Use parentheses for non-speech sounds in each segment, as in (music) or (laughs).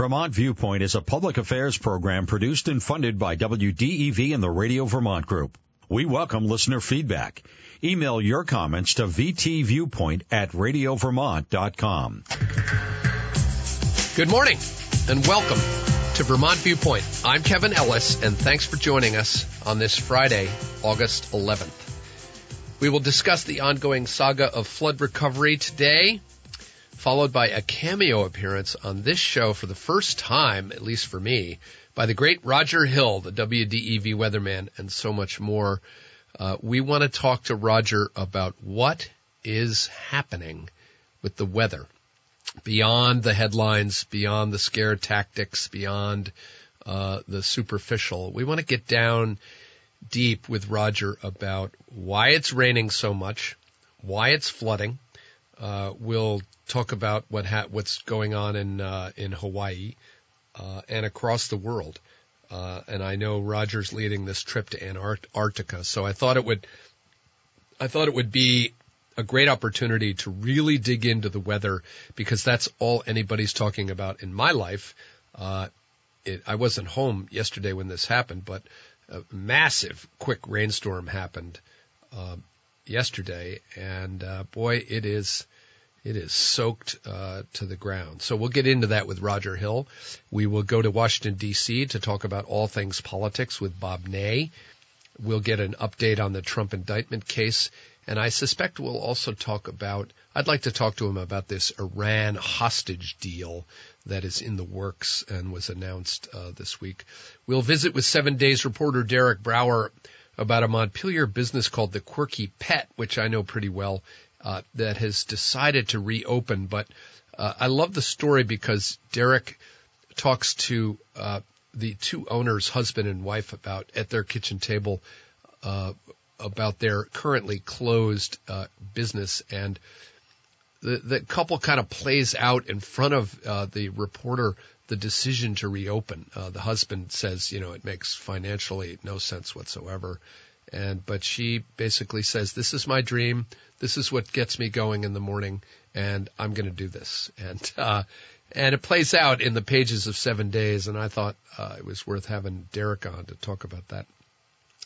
Vermont Viewpoint is a public affairs program produced and funded by WDEV and the Radio Vermont Group. We welcome listener feedback. Email your comments to vtviewpoint at radiovermont.com. Good morning and welcome to Vermont Viewpoint. I'm Kevin Ellis and thanks for joining us on this Friday, August 11th. We will discuss the ongoing saga of flood recovery today, followed by a cameo appearance on this show for the first time, at least for me, by the great Roger Hill, the WDEV weatherman, and so much more. Uh, we want to talk to Roger about what is happening with the weather beyond the headlines, beyond the scare tactics, beyond uh, the superficial. We want to get down deep with Roger about why it's raining so much, why it's flooding. Uh, we'll talk about what ha- what's going on in uh, in Hawaii uh, and across the world. Uh, and I know Roger's leading this trip to Antarctica, so I thought it would I thought it would be a great opportunity to really dig into the weather because that's all anybody's talking about in my life. Uh, it, I wasn't home yesterday when this happened, but a massive quick rainstorm happened uh, yesterday, and uh, boy, it is it is soaked uh, to the ground. So we'll get into that with Roger Hill. We will go to Washington D.C. to talk about all things politics with Bob Ney. We'll get an update on the Trump indictment case and I suspect we'll also talk about, I'd like to talk to him about this Iran hostage deal that is in the works and was announced uh, this week. We'll visit with Seven Days reporter Derek Brouwer about a Montpelier business called the Quirky Pet, which I know pretty well, uh, that has decided to reopen. But uh, I love the story because Derek talks to uh, the two owners, husband and wife, about at their kitchen table uh, about their currently closed uh, business, and the the couple kind of plays out in front of the reporter the decision to reopen. Uh, the husband says, you know, it makes financially no sense whatsoever, and but she basically says, this is my dream. This is what gets me going in the morning, and I'm going to do this. And uh, and it plays out in the pages of Seven Days, and I thought uh, it was worth having Derek on to talk about that.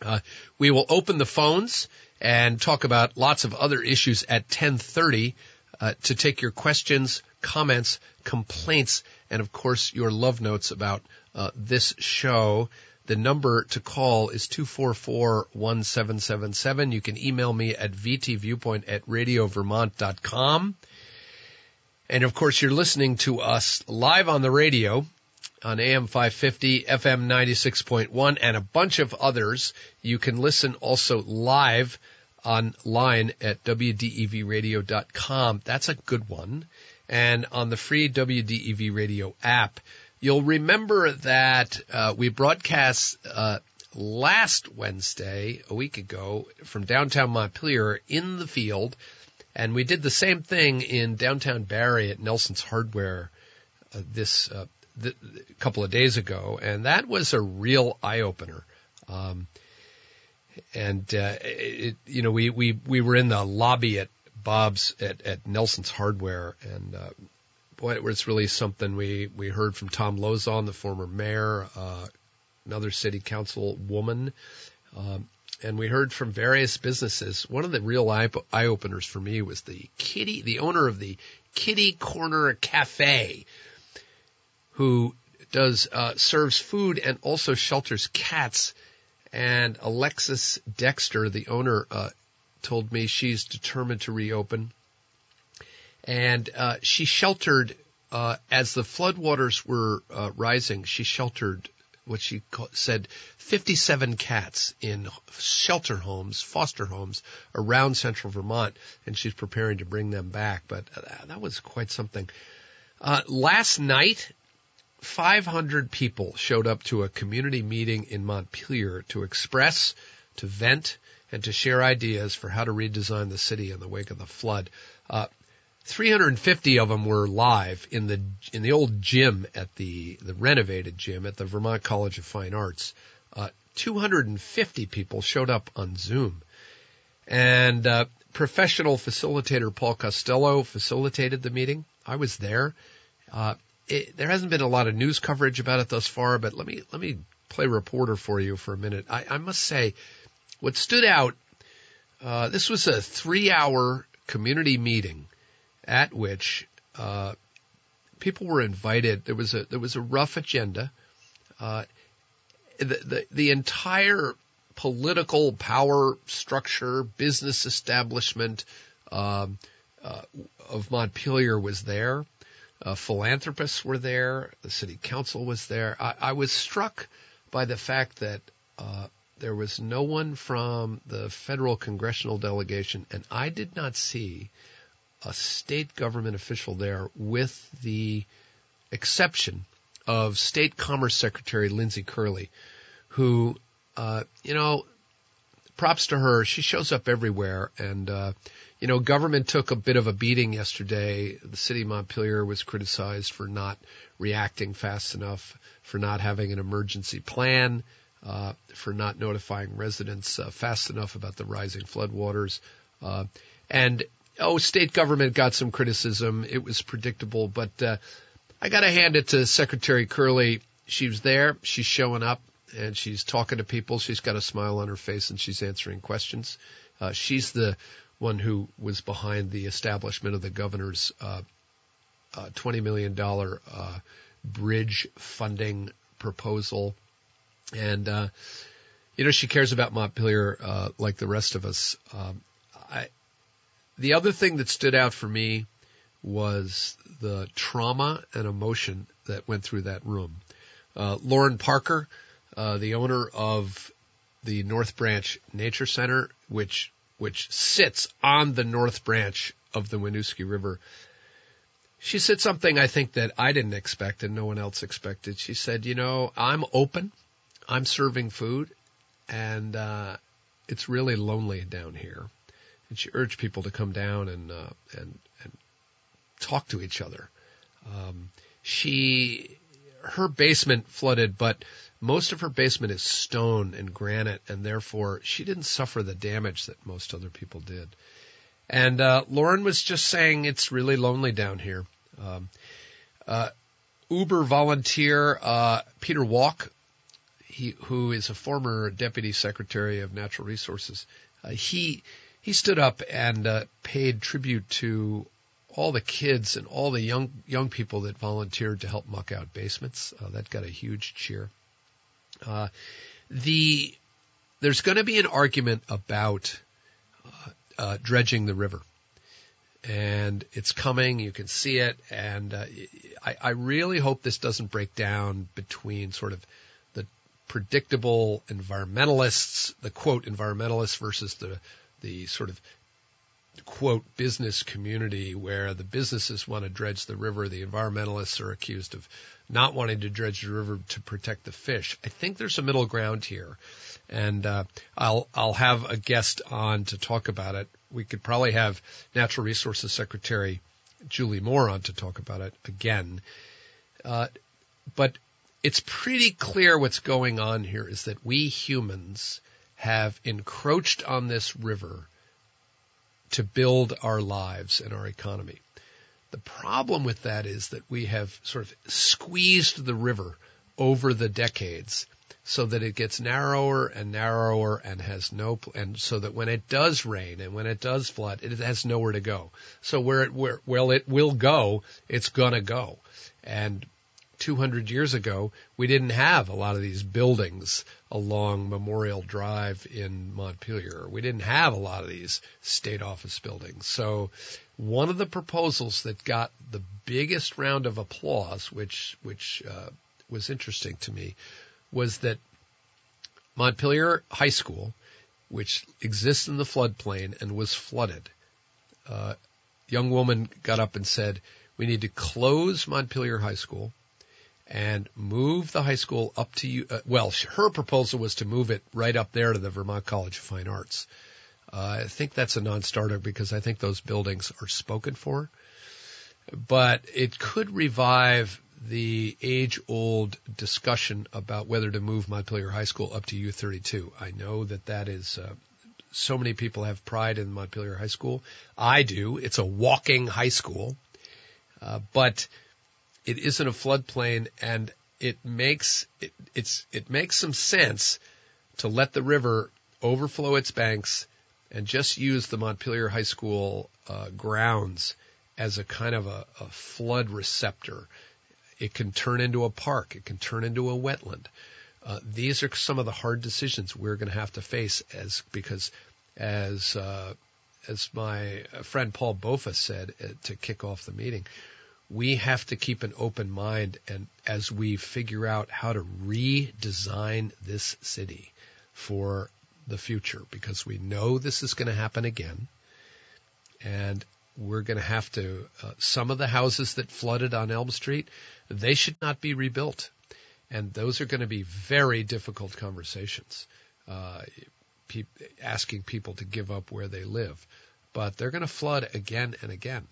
Uh, we will open the phones and talk about lots of other issues at 1030 uh, to take your questions, comments, complaints, and of course your love notes about uh, this show. The number to call is 244-1777. You can email me at vtviewpoint at radiovermont.com. And of course, you're listening to us live on the radio on AM 550, FM 96.1, and a bunch of others. You can listen also live online at WDEVradio.com. That's a good one. And on the free WDEV radio app. You'll remember that uh, we broadcast uh, last Wednesday, a week ago, from downtown Montpelier in the field. And we did the same thing in downtown Barre at Nelson's Hardware uh, this uh, a couple of days ago, and that was a real eye opener. Um, and uh, it, you know, we, we we were in the lobby at Bob's at, at Nelson's Hardware, and uh, boy, it was really something. We we heard from Thom Lauzon, the former mayor, uh, another city council woman. Um, and we heard from various businesses. One of the real eye, eye openers for me was the kitty, the owner of the Kitty Corner Cafe, who does uh, serves food and also shelters cats. And Alexis Dexter, the owner, uh, told me she's determined to reopen. And uh, she sheltered uh, as the floodwaters were uh, rising. She sheltered what she said 57 cats in shelter homes, foster homes around central Vermont, and she's preparing to bring them back. But uh, that was quite something. Uh, last night, 500 people showed up to a community meeting in Montpelier to express, to vent, and to share ideas for how to redesign the city in the wake of the flood. Uh, 350 of them were live in the in the old gym at the the renovated gym at the Vermont College of Fine Arts. Uh, 250 people showed up on Zoom, and uh, professional facilitator Paul Costello facilitated the meeting. I was there. Uh, it, there hasn't been a lot of news coverage about it thus far, but let me let me play reporter for you for a minute. I, I must say, what stood out. Uh, this was a three-hour community meeting at which uh, people were invited. There was a there was a rough agenda. Uh, the, the the entire political power structure, business establishment um, uh, of Montpelier was there. Uh, philanthropists were there. The city council was there. I, I was struck by the fact that uh, there was no one from the federal congressional delegation, and I did not see a state government official there, with the exception of State Commerce Secretary Lindsay Kurrle, who, uh, you know, props to her. She shows up everywhere, and uh, you know, government took a bit of a beating yesterday. The city of Montpelier was criticized for not reacting fast enough, for not having an emergency plan, uh, for not notifying residents uh, fast enough about the rising floodwaters. Uh, and oh, state government got some criticism. It was predictable, but uh, I got to hand it to Secretary Kurrle. She was there. She's showing up and she's talking to people. She's got a smile on her face and she's answering questions. Uh, she's the one who was behind the establishment of the governor's uh, uh, $20 million uh, bridge funding proposal. And, uh, you know, she cares about Montpelier uh, like the rest of us. Um, I, the other thing that stood out for me was the trauma and emotion that went through that room. Uh, Lauren Parker, uh, the owner of the North Branch Nature Center, which which sits on the North Branch of the Winooski River. She said something I think that I didn't expect and no one else expected. She said, "You know, I'm open, I'm serving food, and uh, it's really lonely down here." And she urged people to come down and uh, and and talk to each other. Um, she her basement flooded, but most of her basement is stone and granite, and therefore she didn't suffer the damage that most other people did. And uh, Lauren was just saying it's really lonely down here. Um, uh, Uber volunteer uh, Peter Walke, he, who is a former deputy secretary of natural resources, uh, he he stood up and uh, paid tribute to all the kids and all the young young people that volunteered to help muck out basements. Uh, that got a huge cheer. Uh, the there's going to be an argument about uh, uh, dredging the river, and it's coming. You can see it, and uh, I, I really hope this doesn't break down between sort of the predictable environmentalists, the quote environmentalists versus the the sort of quote business community where the businesses want to dredge the river, the environmentalists are accused of not wanting to dredge the river to protect the fish. I think there's a middle ground here, and uh, I'll I'll have a guest on to talk about it. We could probably have Natural Resources Secretary Julie Moore on to talk about it again. Uh, but it's pretty clear what's going on here is that we humans have encroached on this river to build our lives and our economy. The problem with that is that we have sort of squeezed the river over the decades so that it gets narrower and narrower and has no and so that when it does rain and when it does flood it has nowhere to go so where it where well it will go it's going to go and 200 years ago, we didn't have a lot of these buildings along Memorial Drive in Montpelier. We didn't have a lot of these state office buildings. So one of the proposals that got the biggest round of applause, which, which, uh, was interesting to me, was that Montpelier High School, which exists in the floodplain and was flooded, uh, young woman got up and said, we need to close Montpelier High School and move the high school up to you. Uh, well, her proposal was to move it right up there to the Vermont College of Fine Arts. Uh, I think that's a non-starter because I think those buildings are spoken for. But it could revive the age-old discussion about whether to move Montpelier High School up to U32. I know that that is uh, so many people have pride in Montpelier High School. I do. It's a walking high school, uh, but it isn't a floodplain, and it makes it, it's it makes some sense to let the river overflow its banks and just use the Montpelier High School uh, grounds as a kind of a, a flood receptor. It can turn into a park. It can turn into a wetland. Uh, these are some of the hard decisions we're going to have to face as because as uh, as my friend Paul Bofa said uh, to kick off the meeting, we have to keep an open mind and as we figure out how to redesign this city for the future because we know this is going to happen again. And we're going to have to uh, some of the houses that flooded on Elm Street they should not be rebuilt. And those are going to be very difficult conversations uh, pe- asking people to give up where they live. But they're going to flood again and again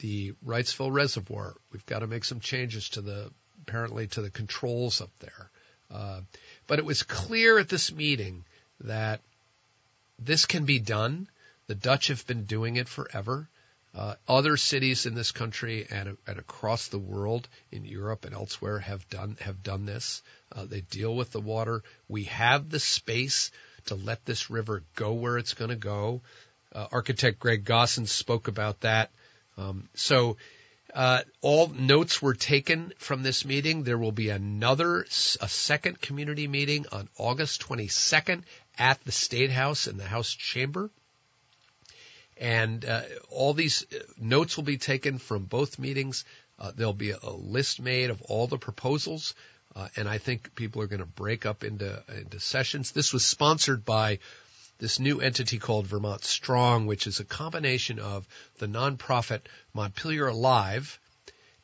the Wrightsville Reservoir. We've got to make some changes to the apparently to the controls up there. Uh, but it was clear at this meeting that this can be done. The Dutch have been doing it forever. Uh, other cities in this country and, and, across the world, in Europe and elsewhere, have done have done this. Uh, they deal with the water. We have the space to let this river go where it's going to go. Uh, architect Greg Gossen spoke about that um, so uh, all notes were taken from this meeting. There will be another, a second community meeting on August 22nd at the State House in the House Chamber. And uh, all these uh, notes will be taken from both meetings. Uh, there'll be a, a, list made of all the proposals, uh, and I think people are going to break up into into sessions. This was sponsored by this new entity called Vermont Strong, which is a combination of the nonprofit Montpelier Alive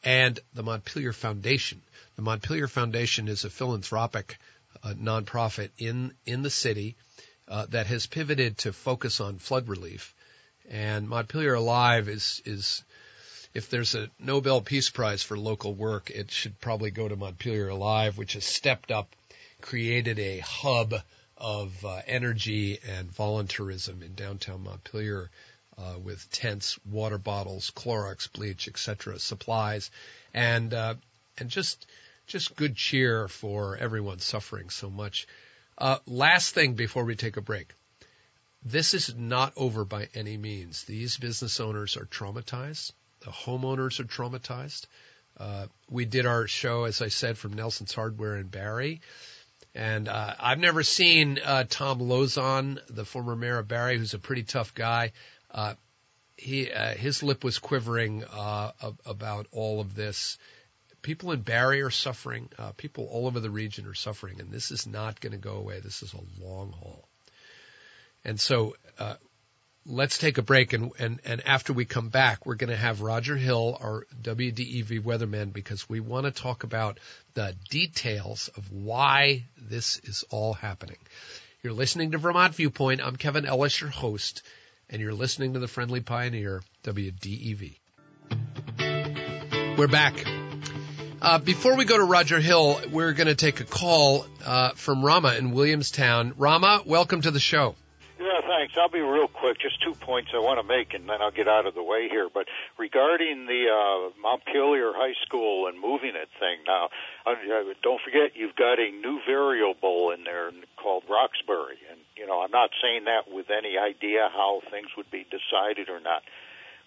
and the Montpelier Foundation. The Montpelier Foundation is a philanthropic uh, nonprofit in in the city uh, that has pivoted to focus on flood relief. And Montpelier Alive is is if there's a Nobel Peace Prize for local work, it should probably go to Montpelier Alive, which has stepped up, created a hub of uh, energy and volunteerism in downtown Montpelier uh, with tents, water bottles, Clorox, bleach, etc., supplies, and uh, and just just good cheer for everyone suffering so much. Uh, last thing before we take a break. This is not over by any means. These business owners are traumatized. The homeowners are traumatized. Uh, we did our show, as I said, from Nelson's Hardware in Barre. And uh, I've never seen uh, Thom Lauzon, the former mayor of Barre, who's a pretty tough guy. Uh, he uh, his lip was quivering uh, about all of this. People in Barre are suffering. Uh, people all over the region are suffering, and this is not going to go away. This is a long haul. And so let's take a break and, and, and after we come back, we're going to have Roger Hill, our WDEV weatherman, because we want to talk about the details of why this is all happening. You're listening to Vermont Viewpoint. I'm Kevin Ellis, your host, and you're listening to the Friendly Pioneer, WDEV. We're back. Uh, before we go to Roger Hill, we're going to take a call uh, from Rama in Williamstown. Rama, welcome to the show. Thanks. I'll be real quick. Just two points I want to make, and then I'll get out of the way here. But regarding the uh, Montpelier High School and moving it thing, now uh, don't forget you've got a new variable in there called Roxbury, and you know I'm not saying that with any idea how things would be decided or not.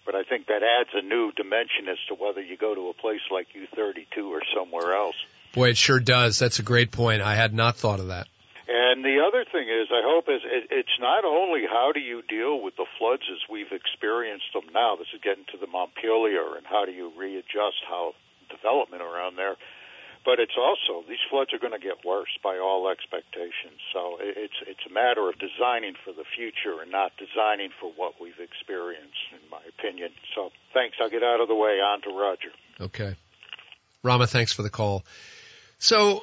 But I think that adds a new dimension as to whether you go to a place like U32 or somewhere else. Boy, it sure does. That's a great point. I had not thought of that. And the other thing is, I hope is it, it's not only how do you deal with the floods as we've experienced them now. This is getting to the Montpelier and how do you readjust how development around there. But it's also these floods are going to get worse by all expectations. So it's it's a matter of designing for the future and not designing for what we've experienced, in my opinion. So thanks. I'll get out of the way. On to Roger. Okay, Rama. Thanks for the call. So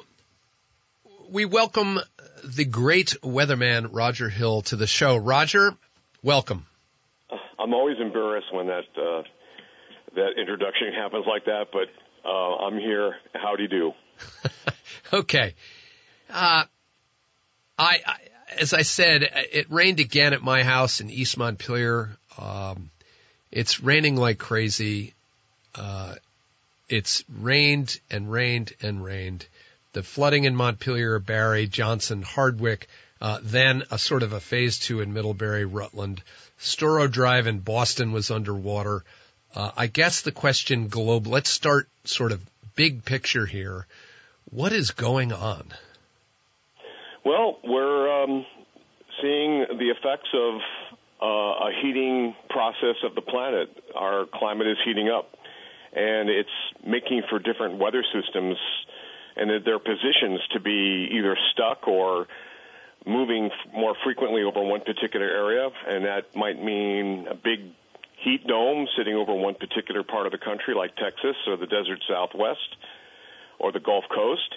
we welcome the great weatherman Roger Hill to the show. Roger, welcome. I'm always embarrassed when that uh, that introduction happens like that, but uh, I'm here. How do you (laughs) do? okay. Uh, I, I, as I said, it rained again at my house in East Montpelier. Um, it's raining like crazy. Uh, it's rained and rained and rained. The flooding in Montpelier, Barre, Johnson, Hardwick, uh, then a sort of a phase two in Middlebury, Rutland. Storrow Drive in Boston was underwater. Uh, I guess the question global, let's start sort of big picture here. What is going on? Well, we're um, seeing the effects of uh, a heating process of the planet. Our climate is heating up, and it's making for different weather systems, and that their positions to be either stuck or moving more frequently over one particular area, and that might mean a big heat dome sitting over one particular part of the country, like Texas or the desert Southwest or the Gulf Coast.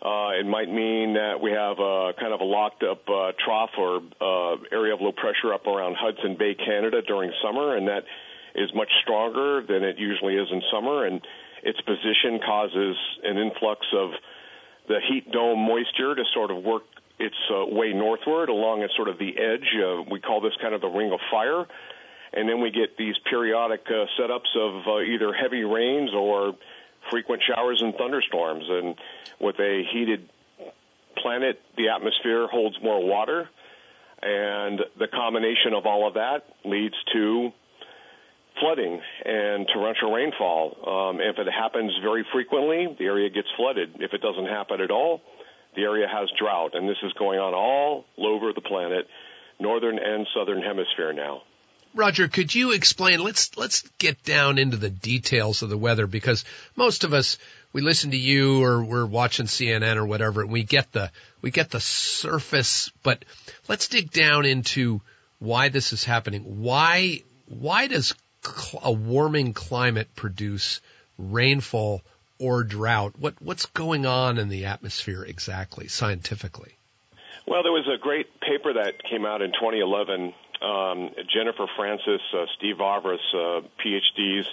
Uh, it might mean that we have a kind of a locked up uh, trough or uh, area of low pressure up around Hudson Bay, Canada during summer, and that is much stronger than it usually is in summer, and its position causes an influx of the heat dome moisture to sort of work its uh, way northward along at sort of the edge. Uh, we call this kind of the ring of fire. And then we get these periodic uh, setups of uh, either heavy rains or frequent showers and thunderstorms. And with a heated planet, the atmosphere holds more water. And the combination of all of that leads to flooding and torrential rainfall. Um, if it happens very frequently, the area gets flooded. If it doesn't happen at all, the area has drought, and this is going on all over the planet, northern and southern hemisphere now. Roger, could you explain? Let's let's get down into the details of the weather because most of us we listen to you or we're watching CNN or whatever, and we get the we get the surface. But let's dig down into why this is happening. Why why does a warming climate produce rainfall or drought? What what's going on in the atmosphere exactly scientifically? Well, there was a great paper that came out in 2011. Um, Jennifer Francis, uh, Steve Vavrus, uh, PhDs,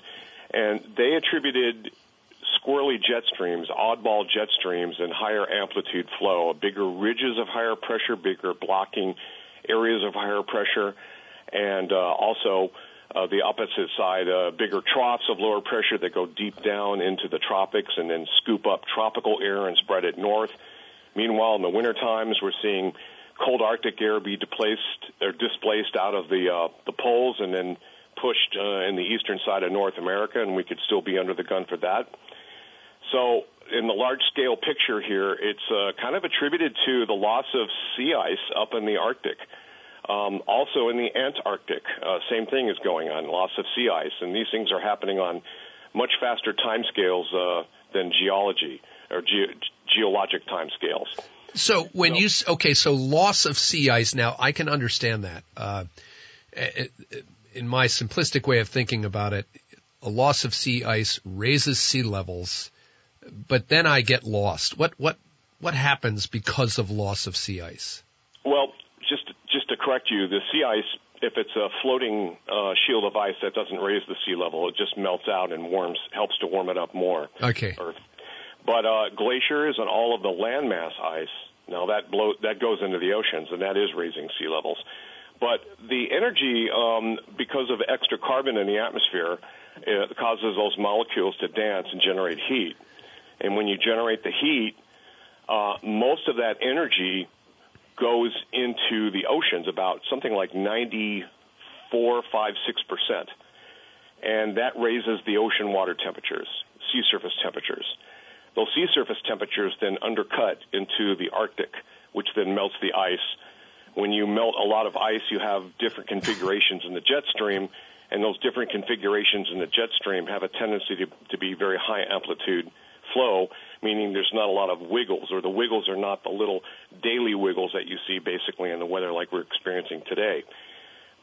and they attributed squirrely jet streams, oddball jet streams, and higher amplitude flow, bigger ridges of higher pressure, bigger blocking areas of higher pressure, and uh, also uh, the opposite side, uh, bigger troughs of lower pressure that go deep down into the tropics and then scoop up tropical air and spread it north. Meanwhile, in the winter times, we're seeing cold Arctic air be displaced or displaced out of the uh, the poles and then pushed uh, in the eastern side of North America, and we could still be under the gun for that. So, in the large scale picture here, it's uh, kind of attributed to the loss of sea ice up in the Arctic. Um, also in the Antarctic, uh, same thing is going on, loss of sea ice, and these things are happening on much faster timescales uh, than geology or ge- geologic timescales. So when so, you okay, so loss of sea ice. Now I can understand that. Uh, in my simplistic way of thinking about it, a loss of sea ice raises sea levels, but then I get lost. What what what happens because of loss of sea ice? Well, correct you, the sea ice, if it's a floating uh, shield of ice that doesn't raise the sea level, it just melts out and warms, helps to warm it up more. Okay. Earth. But uh, glaciers and all of the landmass ice, now that blow, that goes into the oceans, and that is raising sea levels. But the energy, um, because of extra carbon in the atmosphere, it causes those molecules to dance and generate heat. And when you generate the heat, uh, most of that energy goes into the oceans, about something like 94, 5, 6%. And that raises the ocean water temperatures, sea surface temperatures. Those sea surface temperatures then undercut into the Arctic, which then melts the ice. When you melt a lot of ice, you have different configurations in the jet stream, and those different configurations in the jet stream have a tendency to, to be very high amplitude flow, meaning there's not a lot of wiggles, or the wiggles are not the little daily wiggles that you see basically in the weather like we're experiencing today.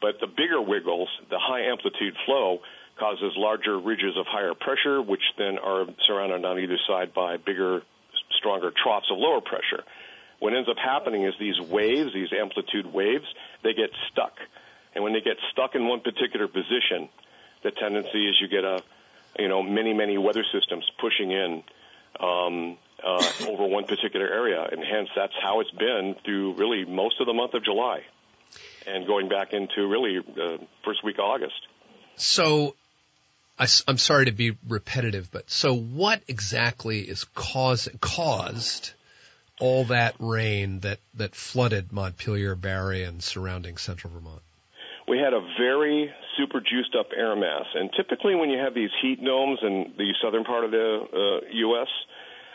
But the bigger wiggles, the high amplitude flow, causes larger ridges of higher pressure, which then are surrounded on either side by bigger, stronger troughs of lower pressure. What ends up happening is these waves, these amplitude waves, they get stuck. And when they get stuck in one particular position, the tendency is you get a, you know, many, many weather systems pushing in um, uh, over one particular area, and hence that's how it's been through really most of the month of July, and going back into really the uh, first week of August. So, I, am sorry to be repetitive, but so what exactly is cause, caused all that rain that, that flooded Montpelier, Barre, and surrounding central Vermont? We had a very super juiced up air mass, and typically when you have these heat domes in the southern part of the uh, U.S.,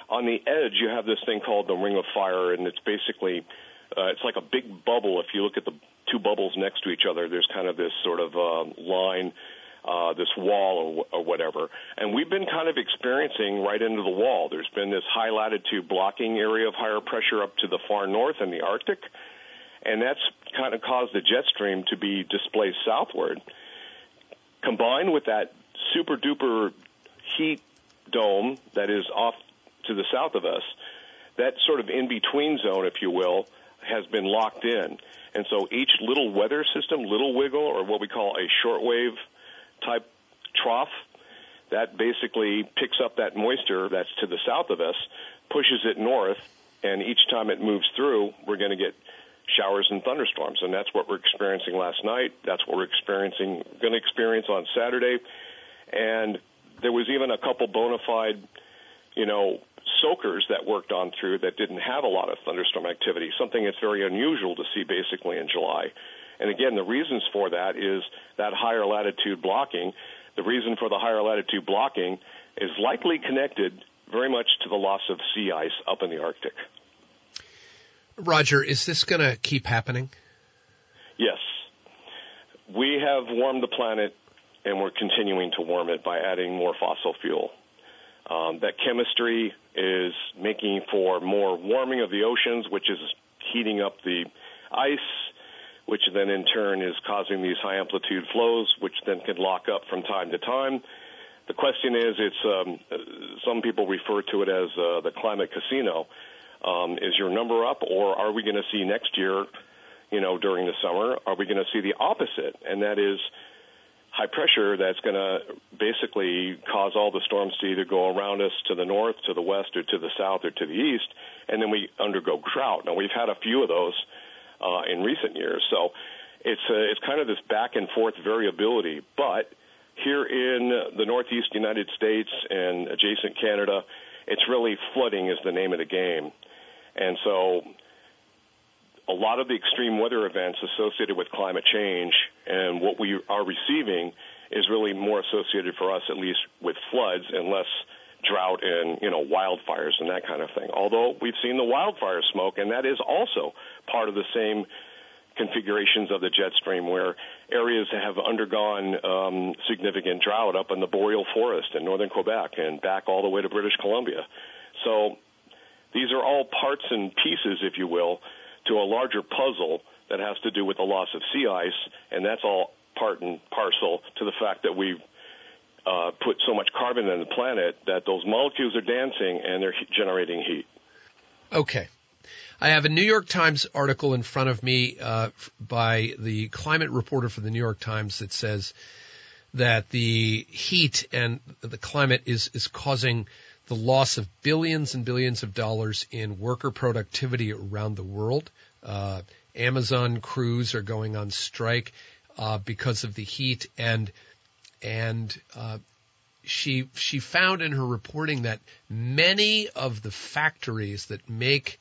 on the edge you have this thing called the ring of fire, and it's basically uh, it's like a big bubble. If you look at the two bubbles next to each other, there's kind of this sort of uh, line uh, this wall or, or whatever. And we've been kind of experiencing right into the wall. There's been this high latitude blocking area of higher pressure up to the far north in the Arctic, and that's kind of caused the jet stream to be displaced southward. Combined with that super duper heat dome that is off to the south of us, that sort of in between zone, if you will, has been locked in. And so each little weather system, little wiggle, or what we call a shortwave type trough that basically picks up that moisture that's to the south of us, pushes it north, and each time it moves through, we're going to get showers and thunderstorms, and that's what we're experiencing last night. That's what we're experiencing, going to experience on Saturday, and there was even a couple bona fide, you know, soakers that worked on through that didn't have a lot of thunderstorm activity. Something that's very unusual to see basically in July. And again, the reasons for that is that higher latitude blocking. The reason for the higher latitude blocking is likely connected very much to the loss of sea ice up in the Arctic. Roger, is this going to keep happening? Yes. We have warmed the planet and we're continuing to warm it by adding more fossil fuel. Um, that chemistry is making for more warming of the oceans, which is heating up the ice, which then in turn is causing these high amplitude flows, which then can lock up from time to time. The question is, it's um, some people refer to it as uh, the climate casino. Um, is your number up, or are we going to see next year, you know, during the summer, are we going to see the opposite? And that is high pressure that's going to basically cause all the storms to either go around us to the north, to the west, or to the south, or to the east, and then we undergo drought. Now we've had a few of those uh, in recent years. So it's a, uh, it's kind of this back and forth variability. But here in the Northeast United States and adjacent Canada, it's really flooding is the name of the game. And so a lot of the extreme weather events associated with climate change and what we are receiving is really more associated for us, at least, with floods and less drought and you know wildfires and that kind of thing. Although we've seen the wildfire smoke, and that is also part of the same configurations of the jet stream, where areas have undergone um, significant drought up in the boreal forest in northern Quebec and back all the way to British Columbia. So these are all parts and pieces, if you will, to a larger puzzle that has to do with the loss of sea ice, and that's all part and parcel to the fact that we've uh, put so much carbon in the planet that those molecules are dancing and they're generating heat. Okay. I have a New York Times article in front of me uh, by the climate reporter for the New York Times that says that the heat and the climate is is causing the loss of billions and billions of dollars in worker productivity around the world. Uh, Amazon crews are going on strike uh, because of the heat, and and uh, she she found in her reporting that many of the factories that make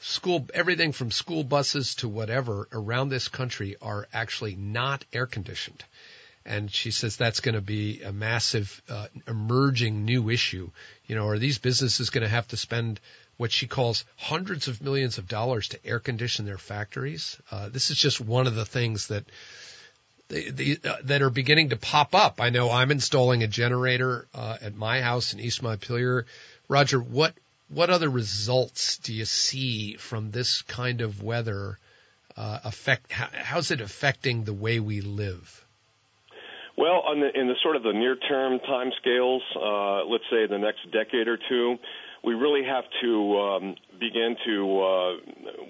school everything from school buses to whatever around this country are actually not air conditioned and she says that's going to be a massive uh, emerging new issue you know are these businesses going to have to spend what she calls hundreds of millions of dollars to air condition their factories uh, this is just one of the things that uh, that are beginning to pop up. I know I'm installing a generator uh, at my house in East Montpelier. Roger, what what other results do you see from this kind of weather uh, affect? How, how's it affecting the way we live? Well, the, in the sort of the near term time scales, uh, let's say the next decade or two, we really have to um, begin to uh,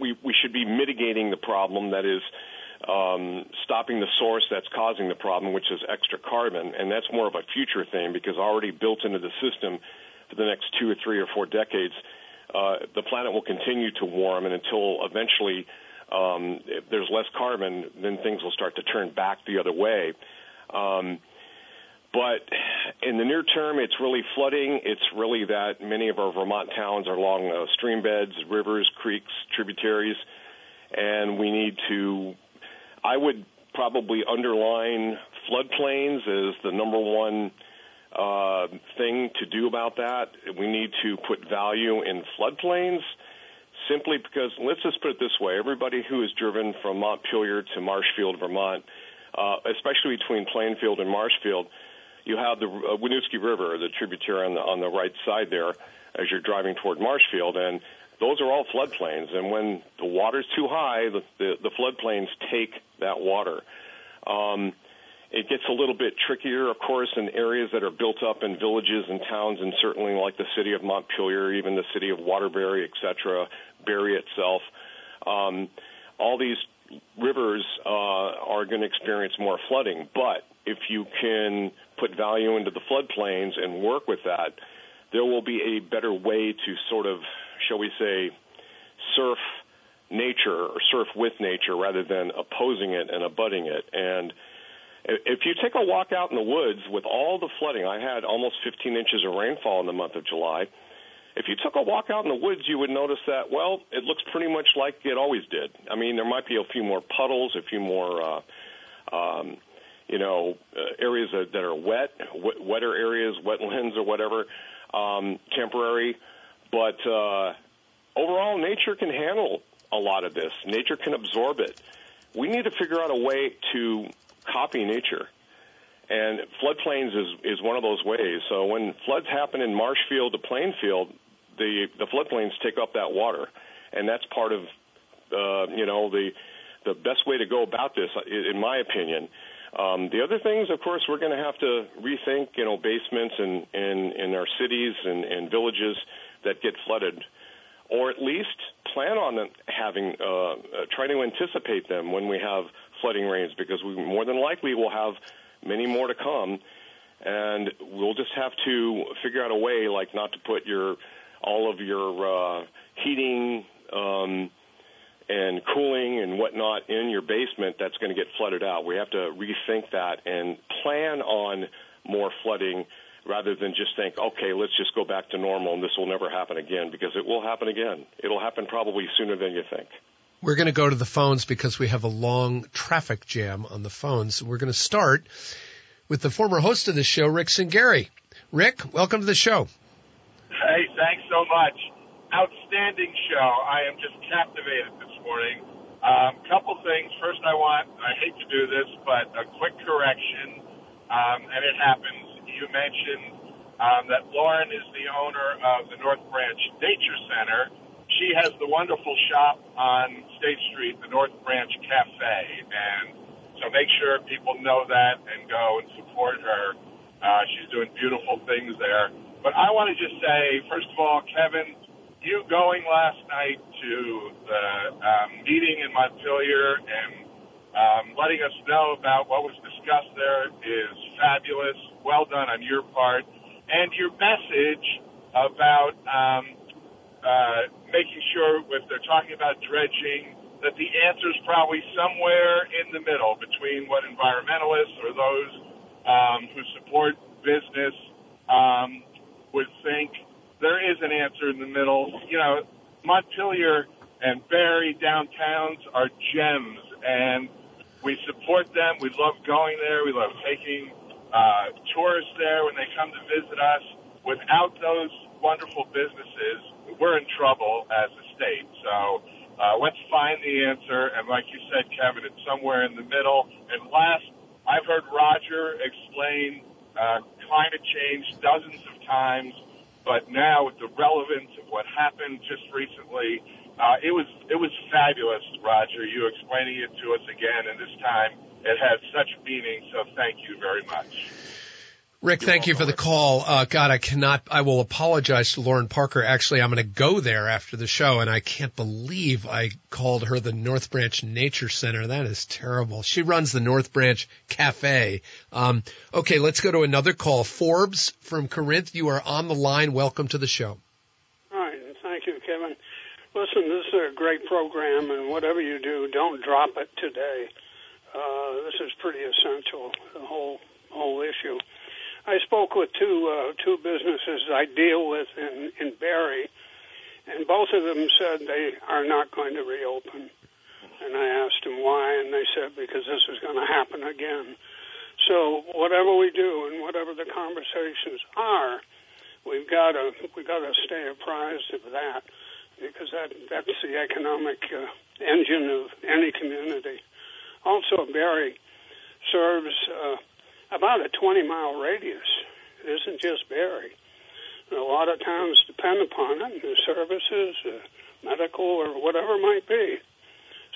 we we should be mitigating the problem that is um, stopping the source that's causing the problem, which is extra carbon, and that's more of a future thing because already built into the system for the next two or three or four decades, uh, the planet will continue to warm, and until eventually um, if there's less carbon, then things will start to turn back the other way. Um, but in the near term, it's really flooding. It's really that many of our Vermont towns are along uh, stream beds, rivers, creeks, tributaries, and we need to. I would probably underline floodplains as the number one uh, thing to do about that. We need to put value in floodplains simply because, let's just put it this way everybody who has driven from Montpelier to Marshfield, Vermont, uh, especially between Plainfield and Marshfield, you have the uh, Winooski River, the tributary on the, on the right side there as you're driving toward Marshfield. And those are all floodplains. And when the water's too high, the, the, the floodplains take that water. Um, it gets a little bit trickier, of course, in areas that are built up in villages and towns, and certainly like the city of Montpelier, even the city of Waterbury, etc., Barre itself. Um, all these rivers uh, are going to experience more flooding, but if you can put value into the floodplains and work with that, there will be a better way to sort of, shall we say, surf nature or surf with nature rather than opposing it and abutting it. And if you take a walk out in the woods with all the flooding, I had almost 15 inches of rainfall in the month of July. If you took a walk out in the woods, you would notice that, well, it looks pretty much like it always did. I mean, there might be a few more puddles, a few more, uh, um, you know, uh, areas that, that are wet, wetter areas, wetlands or whatever, um, temporary. But uh, overall, nature can handle a lot of this. Nature can absorb it. We need to figure out a way to copy nature. And floodplains is, is one of those ways. So when floods happen in Marshfield to Plainfield, the, the floodplains take up that water. And that's part of, uh, you know, the, the best way to go about this, in my opinion. Um, the other things, of course, we're going to have to rethink, you know, basements in, in, in our cities and, and villages that get flooded, or at least plan on having, uh, uh, try to anticipate them when we have flooding rains, because we more than likely will have many more to come, and we'll just have to figure out a way, like not to put your all of your uh, heating. Um, and cooling and whatnot in your basement that's going to get flooded out. We have to rethink that and plan on more flooding rather than just think, okay, let's just go back to normal and this will never happen again because it will happen again. It'll happen probably sooner than you think. We're going to go to the phones because we have a long traffic jam on the phones. We're going to start with the former host of the show, Rick Cingari. Rick, welcome to the show. Hey, thanks so much. Outstanding show. I am just captivated this morning. Um, couple things. First, I want, I hate to do this, but a quick correction, um, and it happens. You mentioned um, that Lauren is the owner of the North Branch Nature Center she has the wonderful shop on State Street, the North Branch Cafe, and so make sure people know that and go and support her. Uh, she's doing beautiful things there. But I want to just say, first of all, Kevin, you going last night to the um, meeting in Montpelier and um, letting us know about what was discussed there is fabulous. Well done on your part. And your message about um, uh, making sure if they're talking about dredging that the answer is probably somewhere in the middle between what environmentalists or those um, who support business um, would think. There is an answer in the middle. You know, Montpelier and Barre downtowns are gems, and we support them. We love going there. We love taking uh, tourists there when they come to visit us. Without those wonderful businesses, we're in trouble as a state. So uh, let's find the answer. And like you said, Kevin, it's somewhere in the middle. And last, I've heard Roger explain uh, climate change dozens of times, but now with the relevance of what happened just recently, uh, it was it was fabulous, Roger. You explaining it to us again, and this time it had such meaning. So thank you very much. Rick, thank you for the call. Uh, God, I cannot, I will apologize to Lauren Parker. Actually, I'm going to go there after the show and I can't believe I called her the North Branch Nature Center. That is terrible. She runs the North Branch Cafe. Um, okay, let's go to another call. Forbes from Corinth, you are on the line. Welcome to the show. All right. Thank you, Kevin. Listen, this is a great program and whatever you do, don't drop it today. Uh, this is pretty essential, the whole, whole issue. I spoke with two uh, two businesses I deal with in in Barre, and both of them said they are not going to reopen. And I asked them why, and they said because this is going to happen again. So whatever we do and whatever the conversations are, we've got to we've got to stay apprised of that because that that's the economic uh, engine of any community. Also, Barre serves uh, about a 20 mile radius. It isn't just Barre. A lot of towns depend upon it, the services, uh, medical, or whatever it might be.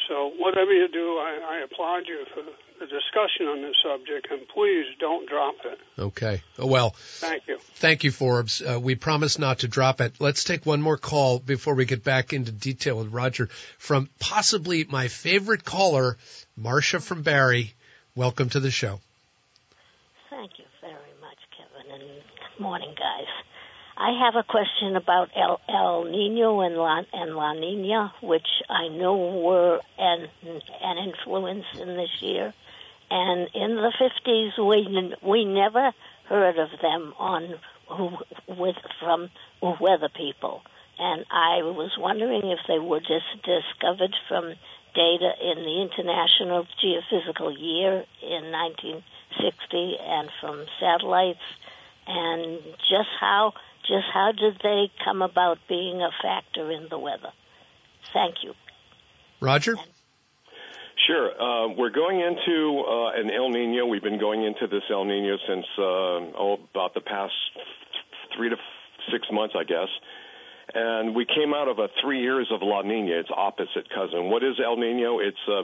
So, whatever you do, I, I applaud you for the discussion on this subject, and please don't drop it. Okay. Oh, well, thank you. Thank you, Forbes. Uh, we promise not to drop it. Let's take one more call before we get back into detail with Roger from possibly my favorite caller, Marcia from Barre. Welcome to the show. Thank you very much, Kevin, and good morning, guys. I have a question about El, El Nino and La, and La Nina, which I know were an, an influence in this year. And in the 50s, we, we never heard of them on with from weather people. And I was wondering if they were just discovered from data in the International Geophysical Year in 1960 and from satellites, and just how just how did they come about being a factor in the weather? Thank you. Roger. And Sure. Uh, we're going into uh, an El Nino. We've been going into this El Nino since uh, oh about the past three to six months, I guess and we came out of a three years of La Nina. Its opposite cousin. What is El Nino? It's uh,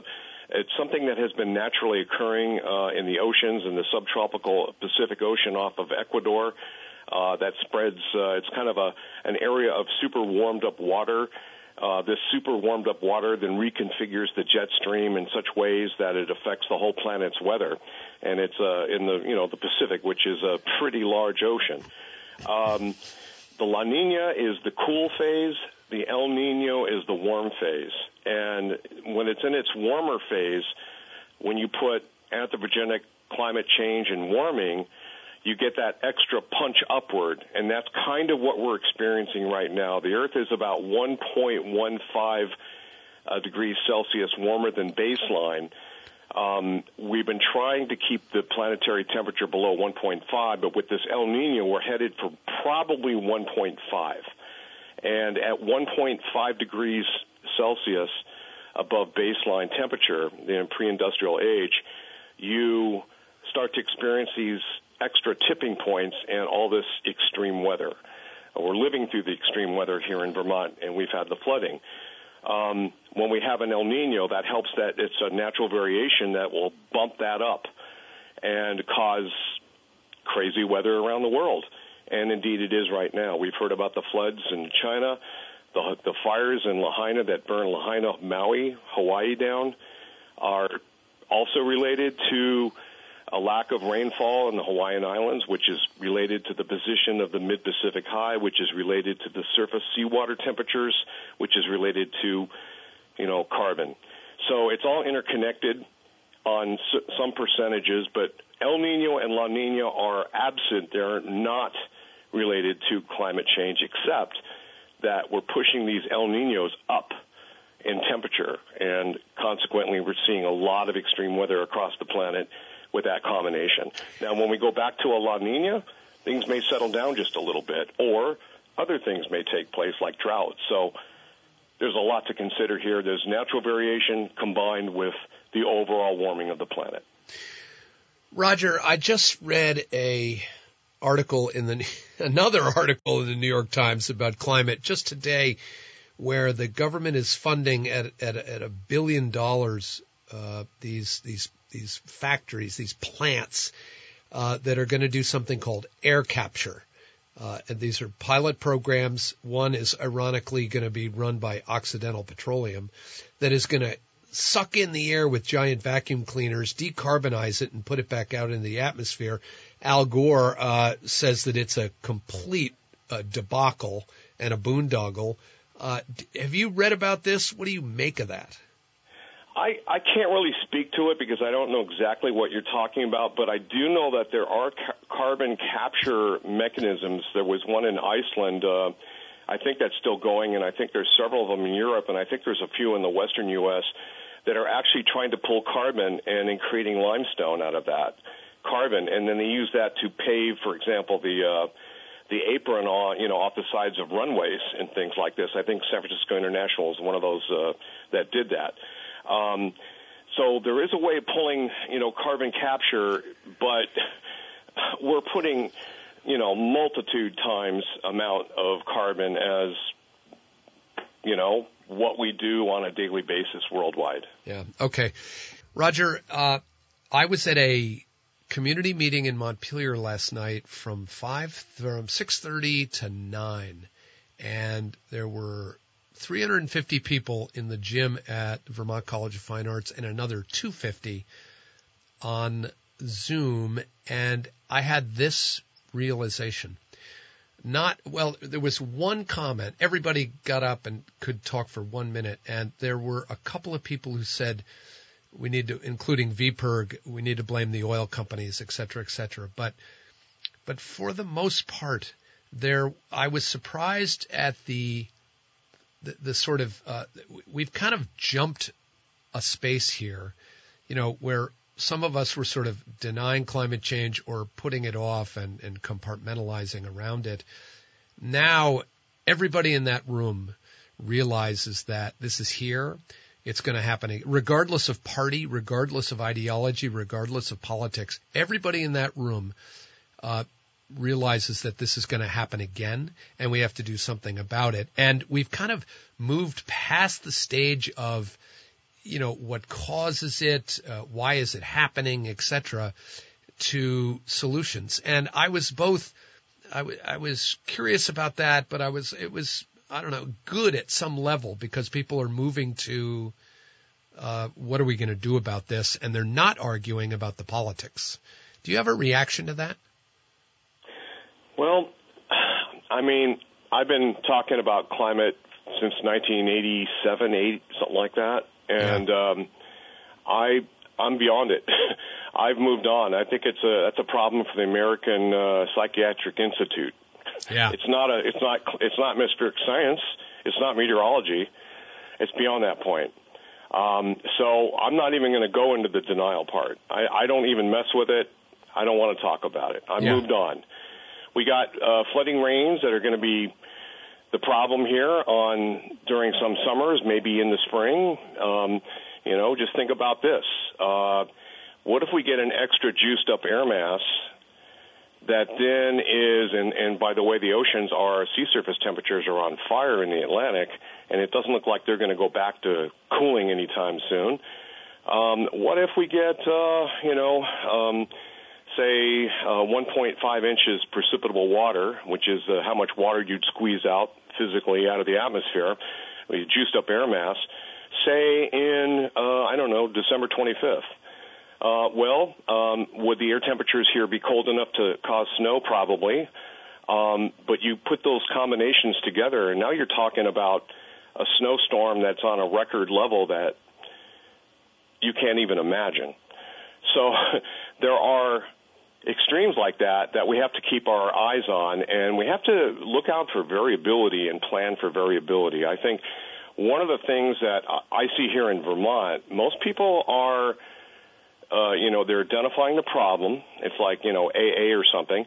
it's something that has been naturally occurring uh, in the oceans in the subtropical Pacific Ocean off of Ecuador. Uh, that spreads. Uh, it's kind of a an area of super warmed up water. Uh, this super warmed up water then reconfigures the jet stream in such ways that it affects the whole planet's weather, and it's uh, in the you know the Pacific, which is a pretty large ocean. Um, the La Nina is the cool phase. The El Nino is the warm phase. And when it's in its warmer phase, when you put anthropogenic climate change and warming, you get that extra punch upward. And that's kind of what we're experiencing right now. The Earth is about 1.15 uh, degrees Celsius warmer than baseline. Um, we've been trying to keep the planetary temperature below 1.5, but with this El Nino, we're headed for probably 1.5. And at 1.5 degrees Celsius above baseline temperature in pre-industrial age, you start to experience these extra tipping points and all this extreme weather. We're living through the extreme weather here in Vermont, and we've had the flooding um, when we have an El Nino, that helps that it's a natural variation that will bump that up and cause crazy weather around the world. And indeed, it is right now. We've heard about the floods in China, the, the fires in Lahaina that burn Lahaina, Maui, Hawaii down, are also related to a lack of rainfall in the Hawaiian Islands, which is related to the position of the mid Pacific high, which is related to the surface seawater temperatures, which is related to, you know, carbon. So it's all interconnected on some percentages, but El Nino and La Nina are absent. They're not related to climate change, except that we're pushing these El Ninos up in temperature, and consequently, we're seeing a lot of extreme weather across the planet with that combination. Now, when we go back to a La Nina, things may settle down just a little bit, or other things may take place like drought. So there's a lot to consider here. There's natural variation combined with the overall warming of the planet. Roger, I just read a article in the (laughs) another article in the New York Times about climate just today, where the government is funding at at, at a billion dollars uh, these these these factories, these plants uh, that are going to do something called air capture. Uh, and these are pilot programs. One is ironically going to be run by Occidental Petroleum that is going to suck in the air with giant vacuum cleaners, decarbonize it, and put it back out in the atmosphere. Al Gore uh, says that it's a complete uh, debacle and a boondoggle. Uh, have you read about this? What do you make of that? I, I can't really speak to it because I don't know exactly what you're talking about, but I do know that there are ca- carbon capture mechanisms. There was one in Iceland. Uh, I think that's still going, and I think there's several of them in Europe, and I think there's a few in the western U.S. that are actually trying to pull carbon and in creating limestone out of that carbon, and then they use that to pave, for example, the uh, the apron on you know off the sides of runways and things like this. I think San Francisco International is one of those uh, that did that. Um, so there is a way of pulling, you know, carbon capture, but we're putting, you know, multitude times amount of carbon as, you know, what we do on a daily basis worldwide. Yeah. Okay. Roger, uh, I was at a community meeting in Montpelier last night from five from six thirty to nine, and there were 350 people in the gym at Vermont College of Fine Arts and another 250 on Zoom. And I had this realization. Not, well, there was one comment. Everybody got up and could talk for one minute. And there were a couple of people who said, we need to, including VPIRG, we need to blame the oil companies, et cetera, et cetera. But, but for the most part, there, I was surprised at the the, the sort of uh, we've kind of jumped a space here, you know, where some of us were sort of denying climate change or putting it off and, and compartmentalizing around it. Now everybody in that room realizes that this is here. It's going to happen regardless of party, regardless of ideology, regardless of politics. Everybody in that room uh, realizes that this is going to happen again and we have to do something about it. And we've kind of moved past the stage of, you know, what causes it, uh, why is it happening, etc., to solutions. And I was both, I, w- I was curious about that, but I was, it was, I don't know, good at some level because people are moving to, uh, what are we going to do about this? And they're not arguing about the politics. Do you have a reaction to that? Well, I mean, I've been talking about climate since 1987, 8, something like that, and yeah. um, I I'm beyond it. (laughs) I've moved on. I think it's a that's a problem for the American uh, Psychiatric Institute. Yeah, it's not a it's not it's not atmospheric science. It's not meteorology. It's beyond that point. Um, so I'm not even going to go into the denial part. I, I don't even mess with it. I don't want to talk about it. I yeah. moved on. We got uh, flooding rains that are going to be the problem here on during some summers, maybe in the spring. Um, you know, just think about this. Uh, what if we get an extra juiced up air mass that then is, and, and by the way, the oceans are, sea surface temperatures are on fire in the Atlantic, and it doesn't look like they're going to go back to cooling anytime soon. Um, what if we get, uh, you know, um, say uh, 1.5 inches precipitable water, which is uh, how much water you'd squeeze out physically out of the atmosphere, juiced up air mass, say in, uh, I don't know, December 25th. Uh, well, um, would the air temperatures here be cold enough to cause snow? Probably. Um, but you put those combinations together, and now you're talking about a snowstorm that's on a record level that you can't even imagine. So (laughs) there are extremes like that that we have to keep our eyes on, and we have to look out for variability and plan for variability. I think one of the things that I see here in Vermont, most people are, uh, you know, they're identifying the problem. It's like you know AA or something.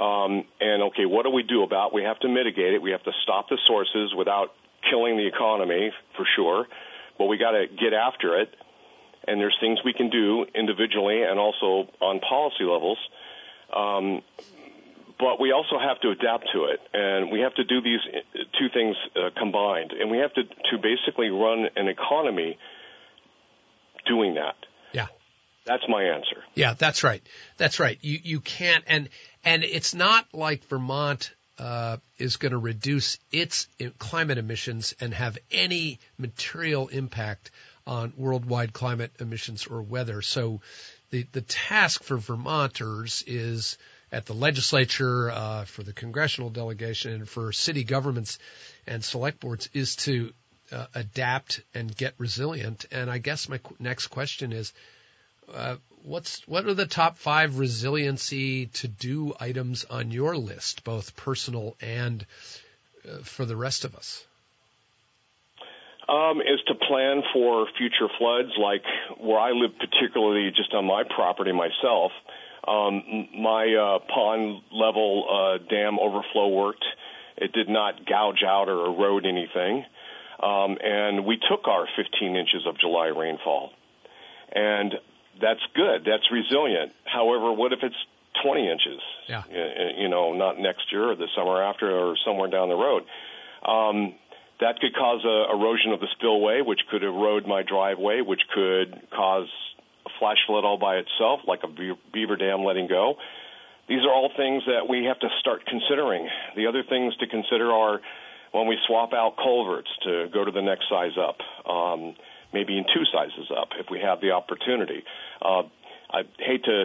Um, and okay, what do we do about? We have to mitigate it. We have to stop the sources without killing the economy for sure, but we got to get after it and there's things we can do individually and also on policy levels. Um, but we also have to adapt to it, and we have to do these two things uh, combined, and we have to to basically run an economy doing that. That's my answer. Yeah, that's right. That's right. You you can't, and and it's not like Vermont uh, is going to reduce its climate emissions and have any material impact on worldwide climate emissions or weather. So the, the task for Vermonters is at the legislature, uh, for the congressional delegation, and for city governments and select boards is to uh, adapt and get resilient. And I guess my next question is, uh, what's what are the top five resiliency to do items on your list, both personal and uh, for the rest of us? Um, is to plan for future floods, like where I live, particularly just on my property myself. Um, my uh, pond level uh, dam overflow worked. It did not gouge out or erode anything. Um, and we took our 15 inches of July rainfall. And that's good. That's resilient. However, what if it's 20 inches? Yeah. You know, not next year or the summer after or somewhere down the road. Um, that could cause a erosion of the spillway, which could erode my driveway, which could cause a flash flood all by itself, like a beaver dam letting go. These are all things that we have to start considering. The other things to consider are when we swap out culverts to go to the next size up. Um, maybe in two sizes up if we have the opportunity. Uh, I hate to,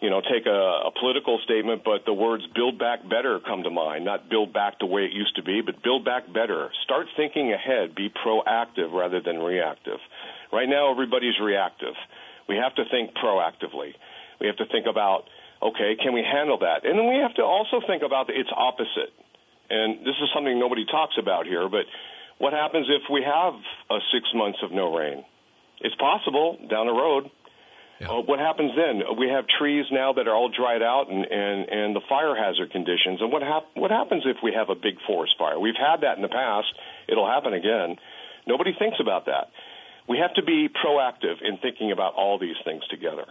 you know, take a, a political statement, but the words "build back better" come to mind. Not build back the way it used to be, but build back better. Start thinking ahead. Be proactive rather than reactive. Right now, everybody's reactive. We have to think proactively. We have to think about, okay, can we handle that? And then we have to also think about its opposite. And this is something nobody talks about here, but what happens if we have uh, six months of no rain? It's possible down the road. Yeah. Uh, what happens then? We have trees now that are all dried out and, and, and the fire hazard conditions. And what, hap- what happens if we have a big forest fire? We've had that in the past. It'll happen again. Nobody thinks about that. We have to be proactive in thinking about all these things together.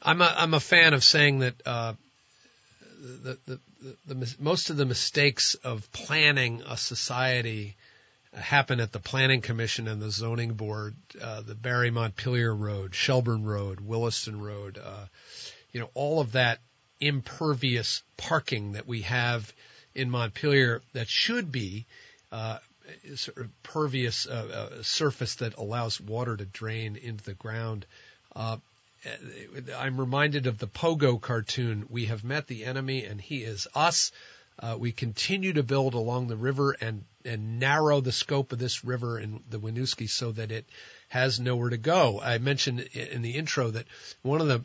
I'm a, I'm a fan of saying that uh, the, the, the, the, most of the mistakes of planning a society happen at the planning commission and the zoning board, uh, the Barre Montpelier Road, Shelburne Road, Williston Road, uh, you know, all of that impervious parking that we have in Montpelier that should be uh, sort of pervious uh, uh, surface that allows water to drain into the ground. I'm reminded of the Pogo cartoon. We have met the enemy and he is us. Uh, we continue to build along the river and, and narrow the scope of this river in the Winooski so that it has nowhere to go. I mentioned in the intro that one of the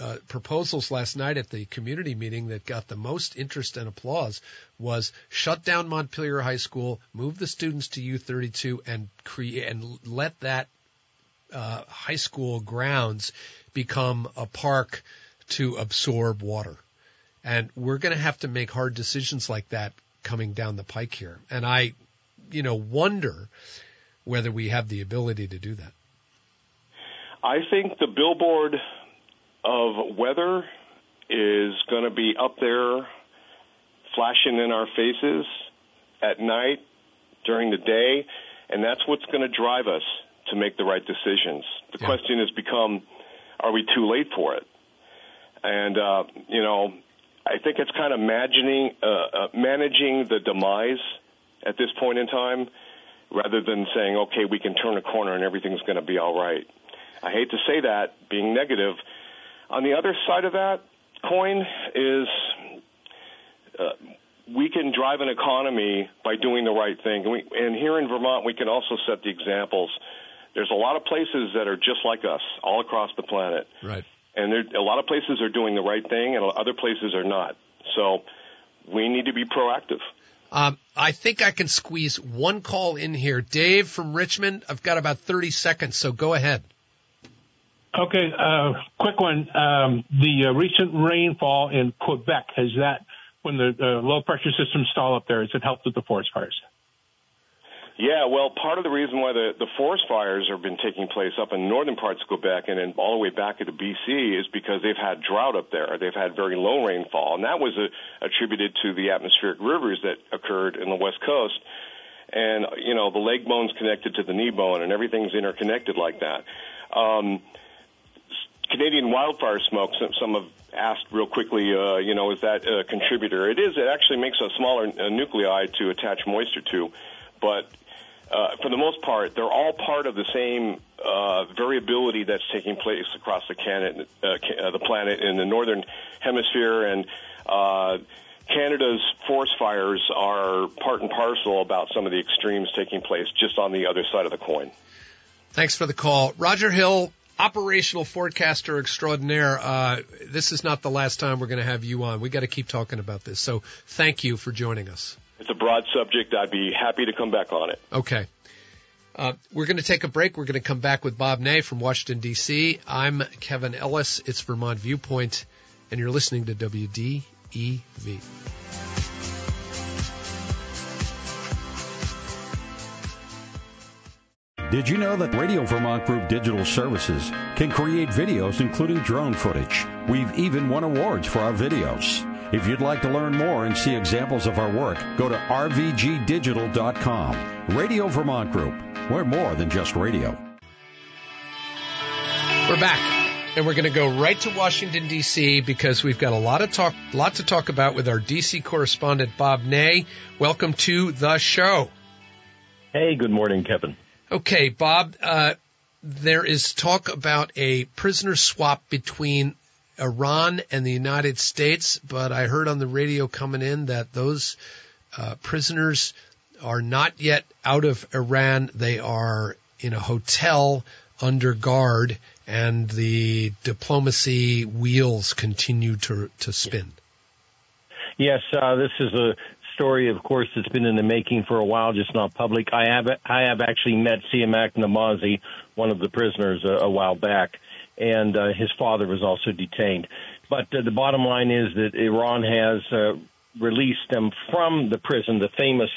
uh, proposals last night at the community meeting that got the most interest and applause was shut down Montpelier High School, move the students to U32, and create and let that uh, high school grounds become a park to absorb water. And we're going to have to make hard decisions like that coming down the pike here. And I, you know, wonder whether we have the ability to do that. I think the billboard of weather is going to be up there flashing in our faces at night, during the day, and that's what's going to drive us to make the right decisions. The yeah. question has become are we too late for it? And uh, you know, I think it's kind of imagining uh, uh, managing the demise at this point in time, rather than saying, okay, we can turn a corner and everything's going to be all right. I hate to say that, being negative. On the other side of that coin is uh, we can drive an economy by doing the right thing. And, we, and here in Vermont, we can also set the examples there's a lot of places that are just like us all across the planet. Right. And there, a lot of places are doing the right thing, and other places are not. So we need to be proactive. Um, I think I can squeeze one call in here. Dave from Richmond, I've got about 30 seconds, so go ahead. Okay, uh, quick one. Um, the uh, recent rainfall in Quebec, has that, when the uh, low pressure system stall up there, has it helped with the forest fires? Yeah, well, part of the reason why the, the forest fires have been taking place up in northern parts of Quebec and then all the way back into BC is because they've had drought up there. They've had very low rainfall, and that was a, attributed to the atmospheric rivers that occurred in the west coast. And you know, the leg bone's connected to the knee bone, and everything's interconnected like that. Um, Canadian wildfire smoke. Some, some have asked real quickly, uh, you know, is that a contributor? It is. It actually makes a smaller uh, nuclei to attach moisture to, but uh, for the most part, they're all part of the same uh, variability that's taking place across the, planet, uh, uh, the planet in the northern hemisphere, and uh, Canada's forest fires are part and parcel about some of the extremes taking place just on the other side of the coin. Thanks for the call. Roger Hill, operational forecaster extraordinaire. Uh, this is not the last time we're going to have you on. We got to keep talking about this. So thank you for joining us. It's a broad subject. I'd be happy to come back on it. Okay. Uh, we're going to take a break. We're going to come back with Bob Ney from Washington, D.C. I'm Kevin Ellis. It's Vermont Viewpoint, and you're listening to WDEV. Did you know that Radio Vermont Group Digital Services can create videos including drone footage? We've even won awards for our videos. If you'd like to learn more and see examples of our work, go to rvgdigital.com. Radio Vermont Group. We're more than just radio. We're back. And we're going to go right to Washington D.C. because we've got a lot of talk, lot to talk about with our D.C. correspondent Bob Ney. Welcome to the show. Hey, good morning, Kevin. Okay, Bob, uh, there is talk about a prisoner swap between Iran and the United States, but I heard on the radio coming in that those uh, prisoners are not yet out of Iran. They are in a hotel under guard, and the diplomacy wheels continue to, to spin. Yes, uh, this is a story, of course, that's been in the making for a while, just not public. I have I have actually met Siamak Namazi, one of the prisoners, a, a while back, and uh, his father was also detained. But uh, the bottom line is that Iran has uh, released them from the prison, the famous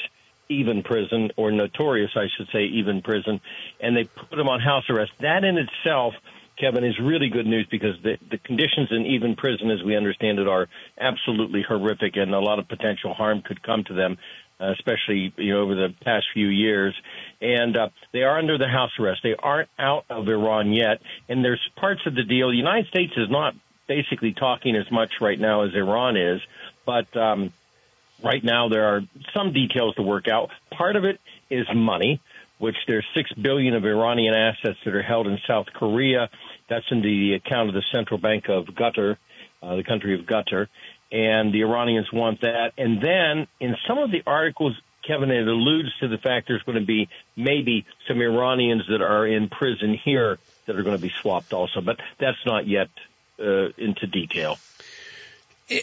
Evin prison, or notorious, I should say, Evin prison, and they put them on house arrest. That in itself Kevin, is really good news because the, the conditions in Evin prison, as we understand it, are absolutely horrific, and a lot of potential harm could come to them, uh, especially you know over the past few years. And uh, they are under the house arrest. They aren't out of Iran yet, and there's parts of the deal. The United States is not basically talking as much right now as Iran is, but um, right now there are some details to work out. Part of it is money which there's six billion of Iranian assets that are held in South Korea. That's in the account of the central bank of Qatar, uh, the country of Qatar, and the Iranians want that. And then in some of the articles, Kevin, it alludes to the fact there's going to be maybe some Iranians that are in prison here that are going to be swapped also, but that's not yet uh, into detail. Eh,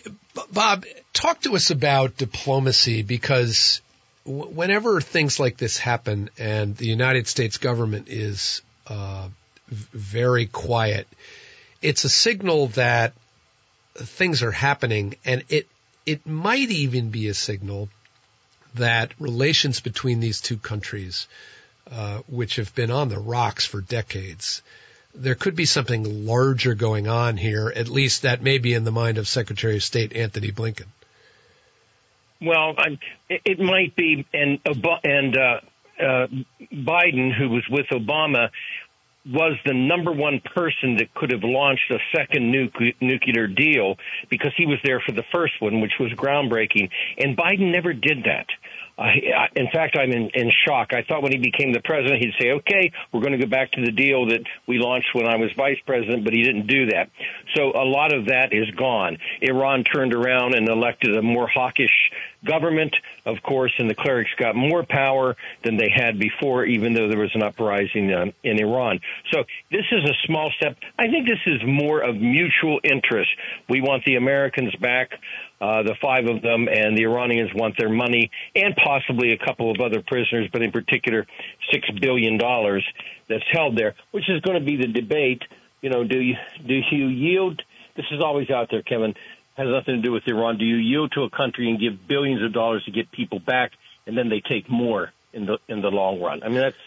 Bob, talk to us about diplomacy because whenever things like this happen and the United States government is uh, very quiet, it's a signal that things are happening, and it it might even be a signal that relations between these two countries, uh, which have been on the rocks for decades, there could be something larger going on here. At least that may be in the mind of Secretary of State Antony Blinken. Well, I, it might be, and and uh, uh, Biden, who was with Obama, was the number one person that could have launched a second nucle- nuclear deal because he was there for the first one, which was groundbreaking. And Biden never did that. Uh, I, in fact, I'm in, in shock. I thought when he became the president, he'd say, okay, we're going to go back to the deal that we launched when I was vice president, but he didn't do that. So a lot of that is gone. Iran turned around and elected a more hawkish government, of course, and the clerics got more power than they had before, even though there was an uprising uh, in Iran. So this is a small step. I think this is more of mutual interest. We want the Americans back uh, the five of them, and the Iranians want their money and possibly a couple of other prisoners, but in particular, six billion dollars that's held there, which is going to be the debate. You know, do you do you yield? This is always out there, Kevin. Has nothing to do with Iran. Do you yield to a country and give billions of dollars to get people back, and then they take more in the in the long run? I mean, that's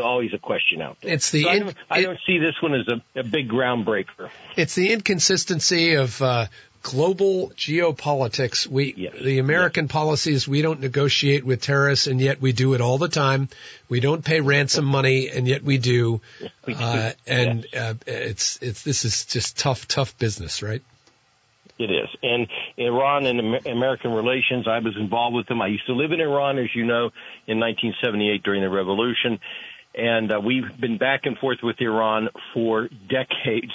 always a question out there. It's the so I, don't, I, don't, see this one as a, a big groundbreaker. It's the inconsistency of uh, global geopolitics. We, yes. the American yes. policies, we don't negotiate with terrorists and yet we do it all the time. We don't pay ransom money and yet we do. (laughs) We do. Uh, and yes. uh, it's, it's, this is just tough, tough business, right? It is. And Iran and American relations, I was involved with them. I used to live in Iran, as you know, in 1978 during the revolution. And uh, we've been back and forth with Iran for decades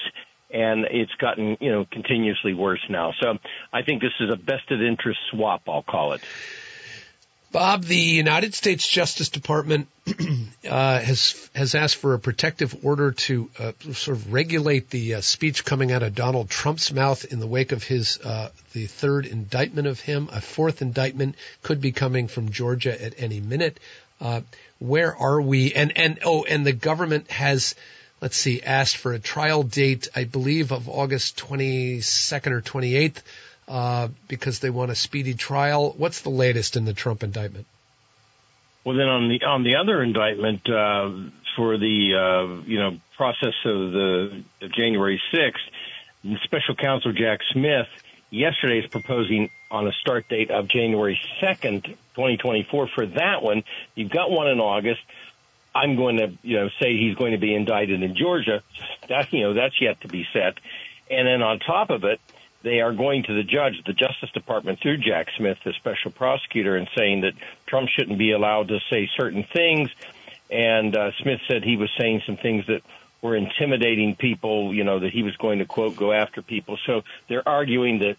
and it's gotten you know continuously worse now. So I think this is a vested interest swap. I'll call it. Bob, the United States Justice Department (clears throat) uh, has has asked for a protective order to uh, sort of regulate the uh, speech coming out of Donald Trump's mouth in the wake of his uh, the third indictment of him. A fourth indictment could be coming from Georgia at any minute. Uh, where are we? And and oh, and the government has let's see asked for a trial date, I believe, of August twenty second or twenty eighth uh, because they want a speedy trial. What's the latest in the Trump indictment? Well, then on the on the other indictment uh, for the uh, you know process of the of January sixth, Special Counsel Jack Smith yesterday is proposing on a start date of January second, twenty twenty four. For that one, you've got one in August. I'm going to you know say he's going to be indicted in Georgia. That you know that's yet to be set. And then on top of it, they are going to the judge, the Justice Department, through Jack Smith, the special prosecutor, and saying that Trump shouldn't be allowed to say certain things. And uh, Smith said he was saying some things that were intimidating people, you know, that he was going to, quote, go after people. So they're arguing that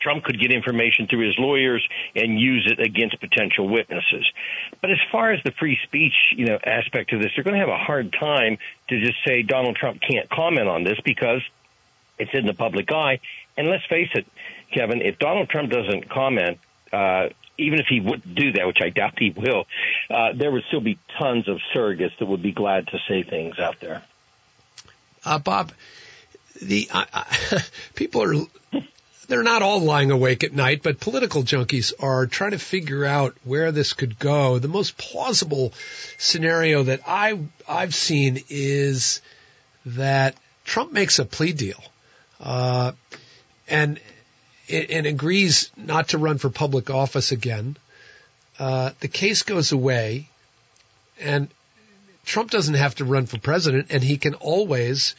Trump could get information through his lawyers and use it against potential witnesses. But as far as the free speech, you know, aspect of this, they're going to have a hard time to just say Donald Trump can't comment on this because it's in the public eye. And let's face it, Kevin, if Donald Trump doesn't comment, uh, even if he would do that, which I doubt he will, uh, there would still be tons of surrogates that would be glad to say things out there. Uh, Bob, the (laughs) people are they're not all lying awake at night, but political junkies are trying to figure out where this could go. The most plausible scenario that I I've seen is that Trump makes a plea deal uh, and and agrees not to run for public office again. Uh, the case goes away, and Trump doesn't have to run for president, and he can always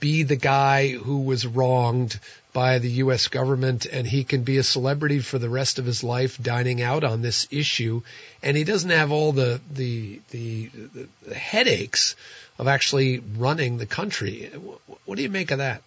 be the guy who was wronged by the U.S. government, and he can be a celebrity for the rest of his life, dining out on this issue, and he doesn't have all the the the, the headaches of actually running the country. What do you make of that?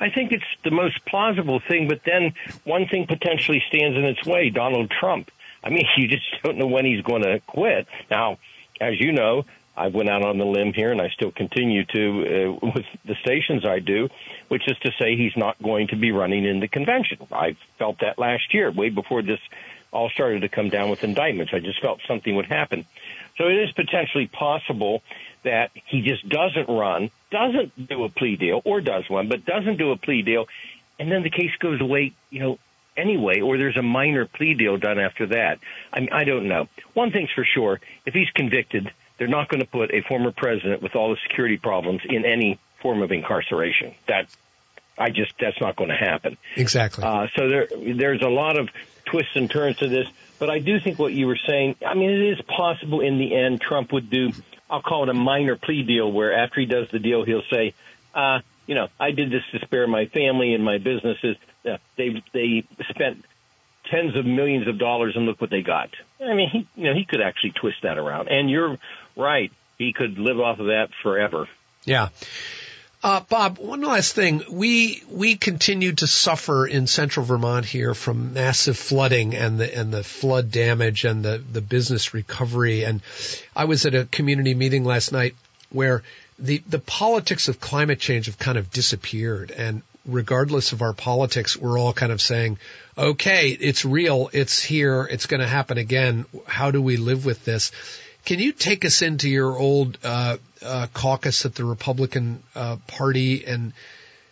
I think it's the most plausible thing, but then one thing potentially stands in its way Donald Trump. I mean, (laughs) you just don't know when he's going to quit. Now, as you know, I went out on the limb here, and I still continue to uh, (laughs) with the stations I do, which is to say he's not going to be running in the convention. I felt that last year, way before this all started to come down with indictments. I just felt something would happen. So it is potentially possible that he just doesn't run, doesn't do a plea deal, or does one, but doesn't do a plea deal, and then the case goes away, you know, anyway, or there's a minor plea deal done after that. I mean, I don't know. One thing's for sure: if he's convicted, they're not going to put a former president with all the security problems in any form of incarceration. That I just that's not going to happen. Exactly. Uh, so there there's a lot of twists and turns to this, but I do think what you were saying. I mean, it is possible in the end Trump would do I'll call it a minor plea deal where after he does the deal, he'll say, uh, you know, I did this to spare my family and my businesses. Uh, they they spent tens of millions of dollars and look what they got. I mean, he you know he could actually twist that around. And you're right, he could live off of that forever. Yeah. Uh, Bob, one last thing. We we continue to suffer in central Vermont here from massive flooding and the and the flood damage and the the business recovery. And I was at a community meeting last night where the the politics of climate change have kind of disappeared. And regardless of our politics, we're all kind of saying, okay, it's real, it's here, it's going to happen again. How do we live with this? Can you take us into your old uh, uh, caucus at the Republican uh, Party and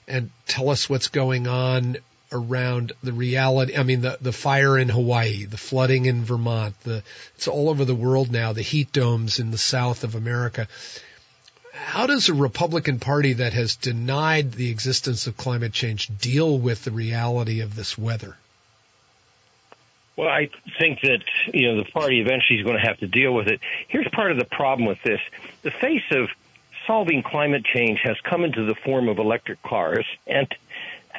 and tell us what's going on around the reality? I mean, the the fire in Hawaii, the flooding in Vermont, the it's all over the world now. The heat domes in the south of America. How does a Republican Party that has denied the existence of climate change deal with the reality of this weather? Well, I think that you know the party eventually is going to have to deal with it. Here's part of the problem with this: the face of solving climate change has come into the form of electric cars, and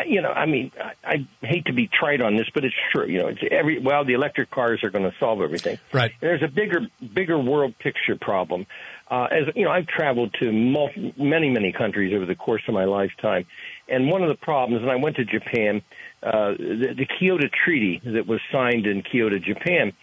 you know, I mean, I, I hate to be trite on this, but it's true. You know, it's every well, the electric cars are going to solve everything. Right. And there's a bigger, bigger world picture problem. Uh, as you know, I've traveled to multi, many, many countries over the course of my lifetime, and one of the problems, and I went to Japan, uh, the, the Kyoto Treaty that was signed in Kyoto, Japan.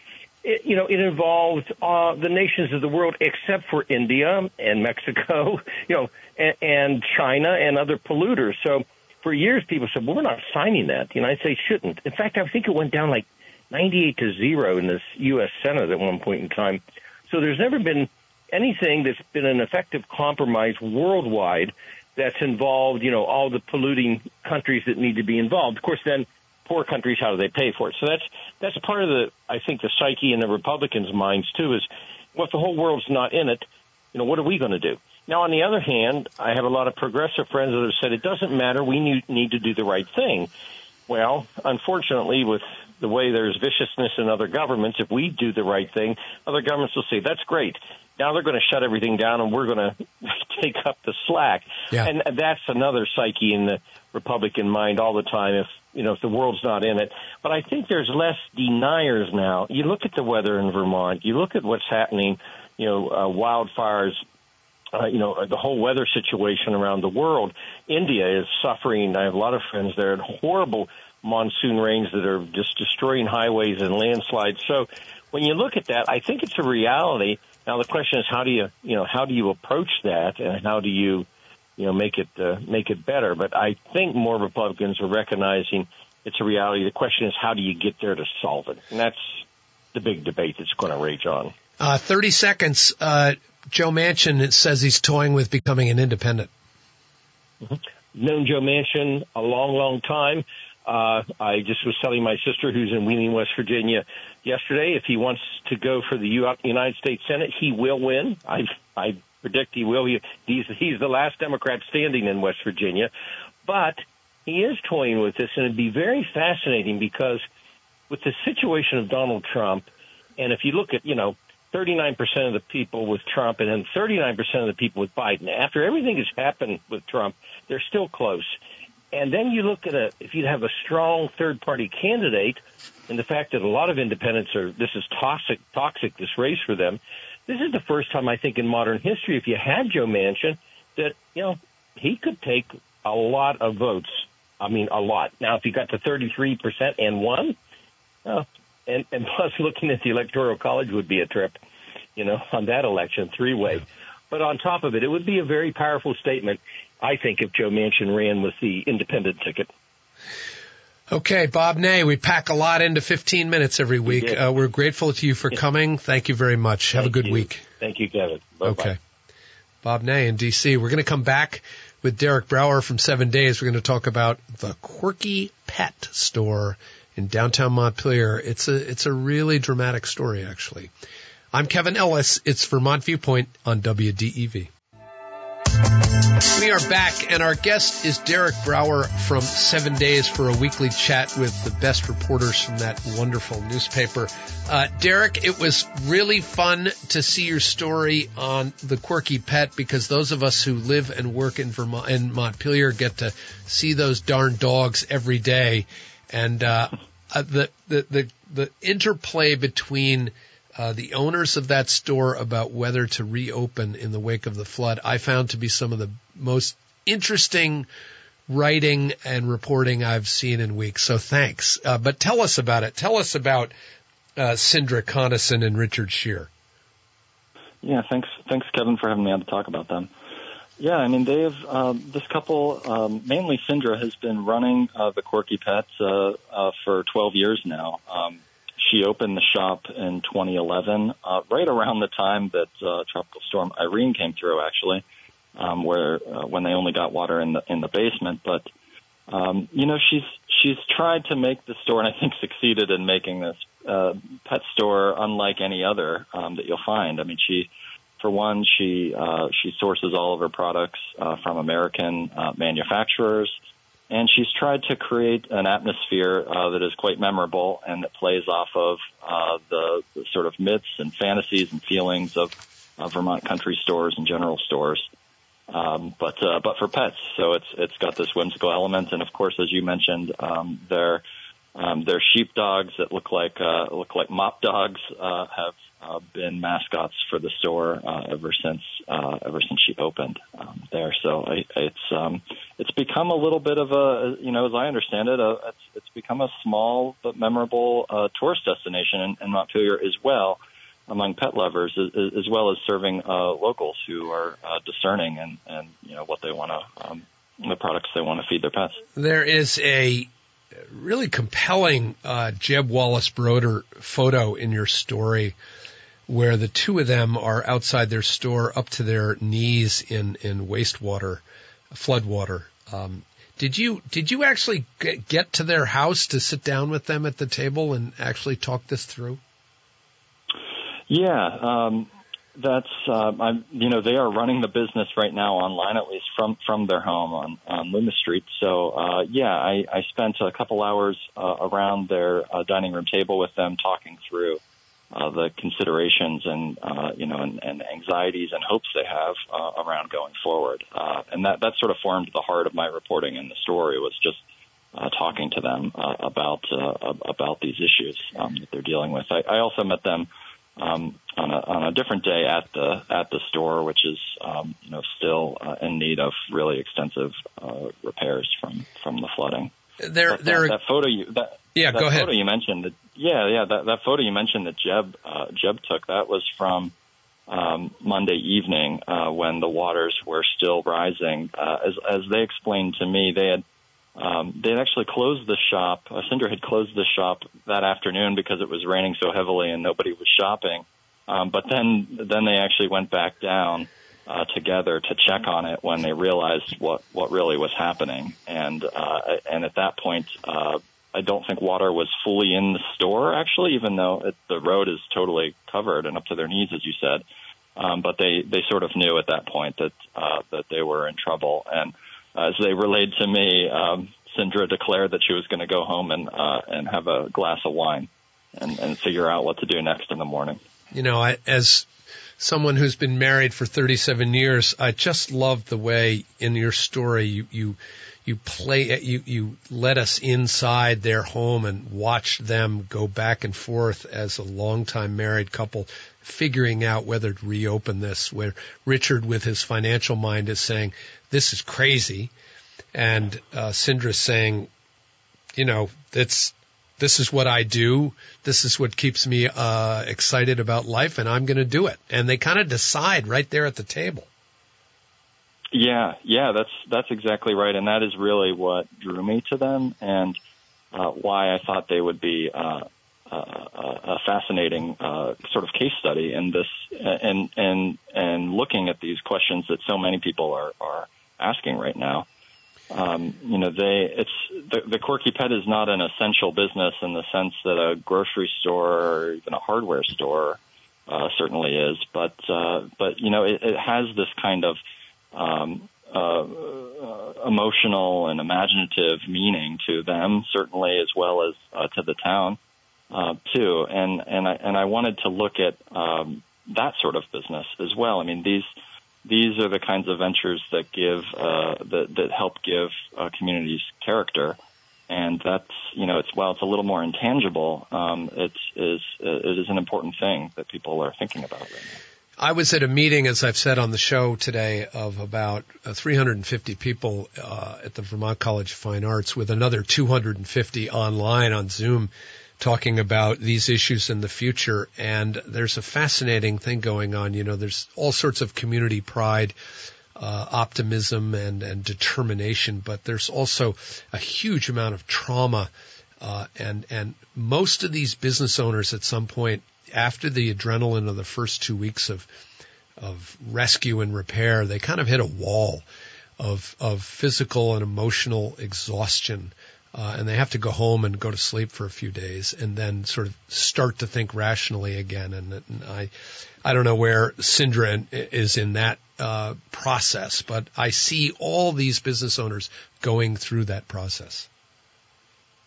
It, you know, it involved uh, the nations of the world except for India and Mexico, (laughs) you know, and, and China and other polluters. So for years, people said, well, we're not signing that. The United States shouldn't. In fact, I think it went down like 98 to zero in the U.S. Senate at one point in time. So there's never been anything that's been an effective compromise worldwide that's involved, you know, all the polluting countries that need to be involved. Of course, then poor countries, how do they pay for it? So that's that's part of the, I think, the psyche in the Republicans' minds too. Is well, if the whole world's not in it, you know, what are we going to do? Now, on the other hand, I have a lot of progressive friends that have said it doesn't matter. We need to do the right thing. Well, unfortunately, with the way there's viciousness in other governments, if we do the right thing, other governments will say, that's great. Now they're going to shut everything down and we're going (laughs) to take up the slack. Yeah. And that's another psyche in the Republican mind all the time if, you know, if the world's not in it. But I think there's less deniers now. You look at the weather in Vermont, you look at what's happening, you know, uh, wildfires uh, you know, the whole weather situation around the world. India is suffering. I have a lot of friends there. Horrible monsoon rains that are just destroying highways and landslides. So when you look at that, I think it's a reality. Now the question is, how do you, you know, how do you approach that, and how do you, you know, make it uh, make it better? But I think more Republicans are recognizing it's a reality. The question is, how do you get there to solve it? And that's the big debate that's going to rage on. Uh, 30 seconds. Uh, Joe Manchin says he's toying with becoming an independent. Mm-hmm. Known Joe Manchin a long, long time. Uh, I just was telling my sister, who's in Wheeling, West Virginia, yesterday, if he wants to go for the United States Senate, he will win. I, I predict he will. He, he's, he's the last Democrat standing in West Virginia, but he is toying with this, and it'd be very fascinating because with the situation of Donald Trump, and if you look at, you know, 39% of the people with Trump and then 39% of the people with Biden. After everything has happened with Trump, they're still close. And then you look at a, if you have a strong third party candidate and the fact that a lot of independents are, this is toxic, toxic, this race for them. This is the first time I think in modern history, if you had Joe Manchin, that, you know, he could take a lot of votes. I mean, a lot. Now, if he got to 33% and won, uh, and, and plus (laughs) looking at the electoral college would be a trip, you know, on that election, three way. But on top of it, it would be a very powerful statement, I think, if Joe Manchin ran with the independent ticket. Okay, Bob Ney, we pack a lot into 15 minutes every week. We uh, we're grateful to you for coming. Thank you very much. Have Thank a good you. week. Thank you, Kevin. Bye-bye. Okay. Bob Ney in D.C. We're going to come back with Derek Brouwer from Seven Days. We're going to talk about the Quirky Pet Store in downtown Montpelier. It's a it's a really dramatic story, actually. I'm Kevin Ellis. It's Vermont Viewpoint on WDEV. We are back, and our guest is Derek Brouwer from Seven Days for a weekly chat with the best reporters from that wonderful newspaper. Uh, Derek, it was really fun to see your story on the quirky pet because those of us who live and work in Vermont in Montpelier get to see those darn dogs every day, and uh, uh, the, the the the interplay between uh, the owners of that store about whether to reopen in the wake of the flood, I found to be some of the most interesting writing and reporting I've seen in weeks. So thanks. Uh, but tell us about it. Tell us about uh, Sindra Conason and Richard Shear. Yeah, thanks. Thanks, Kevin, for having me on to talk about them. Yeah, I mean, they've uh, this couple, um, mainly Sindra, has been running uh, the Quirky Pets uh, uh, for 12 years now. Um, she opened the shop in 2011, uh, right around the time that uh, Tropical Storm Irene came through, actually, um, where uh, when they only got water in the in the basement. But um, you know, she's she's tried to make the store, and I think succeeded in making this uh, pet store unlike any other um, that you'll find. I mean, she for one, she uh, she sources all of her products uh, from American uh, manufacturers, and she's tried to create an atmosphere uh, that is quite memorable and that plays off of uh, the, the sort of myths and fantasies and feelings of, of Vermont country stores and general stores. Um, but uh, but for pets, so it's it's got this whimsical element, and of course, as you mentioned, um, they're um, they're sheep dogs that look like uh, look like mop dogs. Uh, have uh, been mascots for the store uh, ever since uh, ever since she opened um, there. So I, it's um, it's become a little bit of a you know as I understand it, uh, it's it's become a small but memorable uh, tourist destination in, in Montpelier as well among pet lovers, as, as well as serving uh, locals who are uh, discerning and, and you know what they want to um, the products they want to feed their pets. There is a really compelling uh, Jeb Wallace Brodeur photo in your story where the two of them are outside their store up to their knees in, in wastewater, floodwater. Um, did you did you actually get to their house to sit down with them at the table and actually talk this through? Yeah, um, that's uh, I'm, you know they are running the business right now online at least from from their home on on Loomis Street. So uh, yeah, I, I spent a couple hours uh, around their uh, dining room table with them talking through uh, the considerations and uh, you know and, and anxieties and hopes they have uh, around going forward. Uh, and that that sort of formed the heart of my reporting in the story was just uh, talking to them uh, about uh, about these issues um, that they're dealing with. I, I also met them um, on, a, on a different day at the at the store, which is um, you know still uh, in need of really extensive uh, repairs from from the flooding. There, but there. That, that photo you that, yeah, that go ahead. Photo you mentioned that yeah yeah that that photo you mentioned that Jeb uh, Jeb took that was from. Um, Monday evening, uh, when the waters were still rising, uh, as as they explained to me, they had um, they had actually closed the shop. Uh, Cinder had closed the shop that afternoon because it was raining so heavily and nobody was shopping. Um, but then, then they actually went back down uh, together to check on it when they realized what what really was happening. And uh, and at that point, uh, I don't think water was fully in the store actually, even though it, the road is totally covered and up to their knees, as you said. Um, but they they sort of knew at that point that uh, that they were in trouble and as they relayed to me, um, Sindra declared that she was going to go home and uh, and have a glass of wine and, and figure out what to do next in the morning. You know, I, as someone who's been married for 37 years, I just love the way in your story you you you play you you let us inside their home and watch them go back and forth as a longtime married couple figuring out whether to reopen this where Richard with his financial mind is saying this is crazy and uh saying you know that's this is what I do. This is what keeps me uh excited about life and I'm going to do it. And they kind of decide right there at the table. Yeah, yeah, that's that's exactly right, and that is really what drew me to them, and uh, why I thought they would be uh, a, fascinating uh, sort of case study in this, and and and looking at these questions that so many people are are asking right now. Um, you know, they it's the, the quirky pet is not an essential business in the sense that a grocery store or even a hardware store uh, certainly is, but uh, but you know, it, it has this kind of um, uh, uh, emotional and imaginative meaning to them, certainly as well as uh, to the town uh, too. And and I and I wanted to look at um, that sort of business as well. I mean these these are the kinds of ventures that give uh, that that help give uh, communities character. And that's you know it's while it's a little more intangible, um, it's is it is an important thing that people are thinking about right now. I was at a meeting, as I've said on the show today, of about uh, 350 people uh, at the Vermont College of Fine Arts, with another 250 online on Zoom, talking about these issues in the future. And there's a fascinating thing going on. You know, there's all sorts of community pride. Uh, optimism and, and determination, but there's also a huge amount of trauma, uh, and and most of these business owners at some point after the adrenaline of the first two weeks of of rescue and repair, they kind of hit a wall of of physical and emotional exhaustion, uh, and they have to go home and go to sleep for a few days, and then sort of start to think rationally again. And, and I, I don't know where Cindra is in that uh, process, but I see all these business owners going through that process.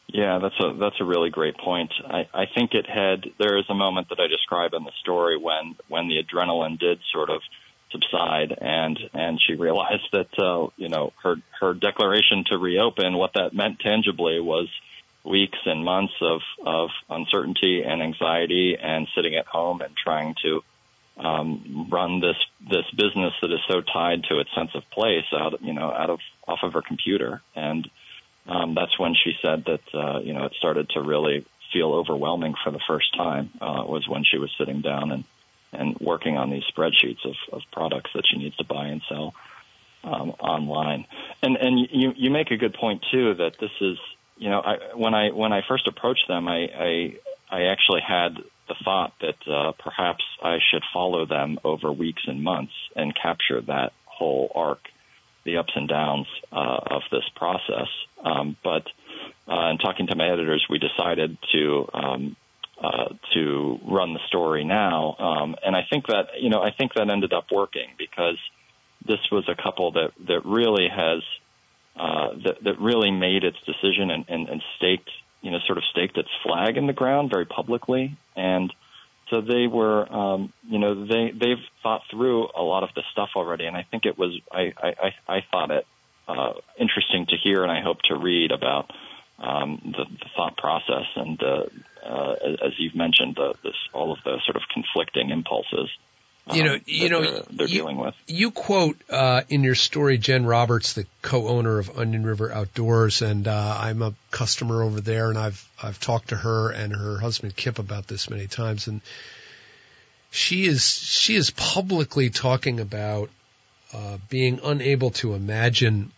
Yeah, that's a that's a really great point. I, I think it had there is a moment that I describe in the story when when the adrenaline did sort of subside, and and she realized that uh, you know her her declaration to reopen, what that meant tangibly was weeks and months of of uncertainty and anxiety, and sitting at home and trying to um, run this this business that is so tied to its sense of place out you know out of off of her computer, and um, that's when she said that uh, you know it started to really feel overwhelming for the first time uh, was when she was sitting down and and working on these spreadsheets of, of products that she needs to buy and sell um, online. And and you you make a good point too that this is you know I, when I when I first approached them I I, I actually had the thought that uh, perhaps I should follow them over weeks and months and capture that whole arc, the ups and downs uh, of this process. Um, but uh, in talking to my editors, we decided to um, uh, to run the story now. Um, and I think that you know I think that ended up working because this was a couple that that really has uh, that that really made its decision and, and, and staked you know sort of staked its flag in the ground very publicly and so they were um, you know they they've thought through a lot of the stuff already and I think it was I I, I thought it uh, interesting to hear and I hope to read about um, the, the thought process and uh, uh, as you've mentioned, the, this, all of the sort of conflicting impulses. Um, you know, you know, they're, they're you, dealing with. You quote uh, in your story Jen Roberts, the co-owner of Onion River Outdoors, and uh, I'm a customer over there, and I've I've talked to her and her husband Kip about this many times, and she is she is publicly talking about uh, being unable to imagine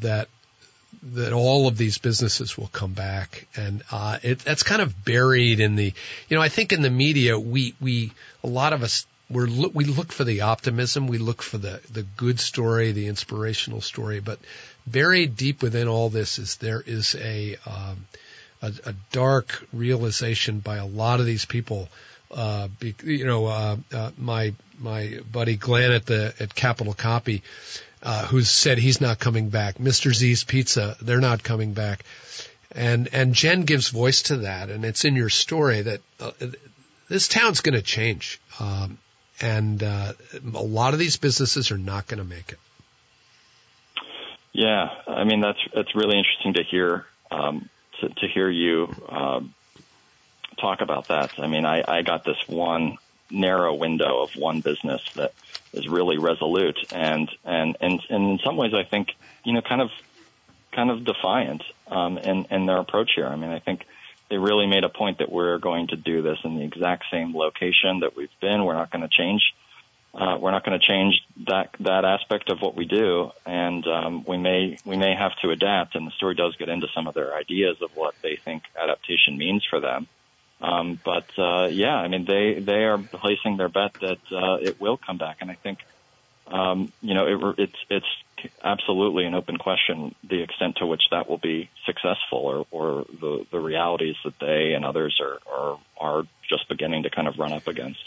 that that all of these businesses will come back, and uh, it, that's kind of buried in the. You know, I think in the media, we we a lot of us we're we look for the optimism, we look for the the good story, the inspirational story, but buried deep within all this is there is a um, a, a dark realization by a lot of these people. Uh, be, you know, uh, uh, my my buddy Glenn at the at Capital Copy uh, who's said he's not coming back. Mr. Z's Pizza, they're not coming back. And and Jen gives voice to that, and it's in your story that uh, this town's going to change, um, and uh, a lot of these businesses are not going to make it. Yeah, I mean that's that's really interesting to hear um, to, to hear you um, talk about that. I mean, I, I got this one narrow window of one business that is really resolute and and and, and in some ways I think you know kind of kind of defiant um, in in their approach here. I mean I think they really made a point that we're going to do this in the exact same location that we've been. We're not going to change. Uh, we're not going to change that that aspect of what we do, and um, we may we may have to adapt. And the story does get into some of their ideas of what they think adaptation means for them. Um, but uh, yeah, I mean they they are placing their bet that uh, it will come back, and I think um, you know it, it's it's absolutely an open question the extent to which that will be successful, or, or the the realities that they and others are are are just beginning to kind of run up against.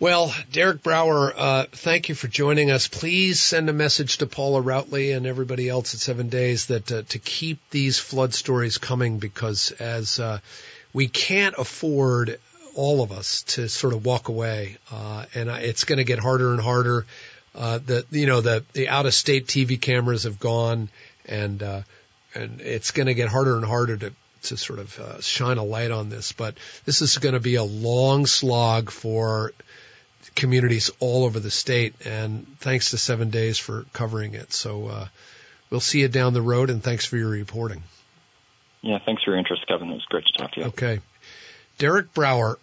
Well, Derek Brouwer, uh, thank you for joining us. Please send a message to Paula Routly and everybody else at Seven Days that uh, to keep these flood stories coming because as uh, we can't afford all of us to sort of walk away, uh, and it's going to get harder and harder. Uh, the you know the the out of state TV cameras have gone, and uh, and it's going to get harder and harder to to sort of uh, shine a light on this. But this is going to be a long slog for communities all over the state, and thanks to Seven Days for covering it. So uh, we'll see you down the road, and thanks for your reporting. Yeah, thanks for your interest, Kevin. It was great to talk to you. Okay. Derek Brouwer,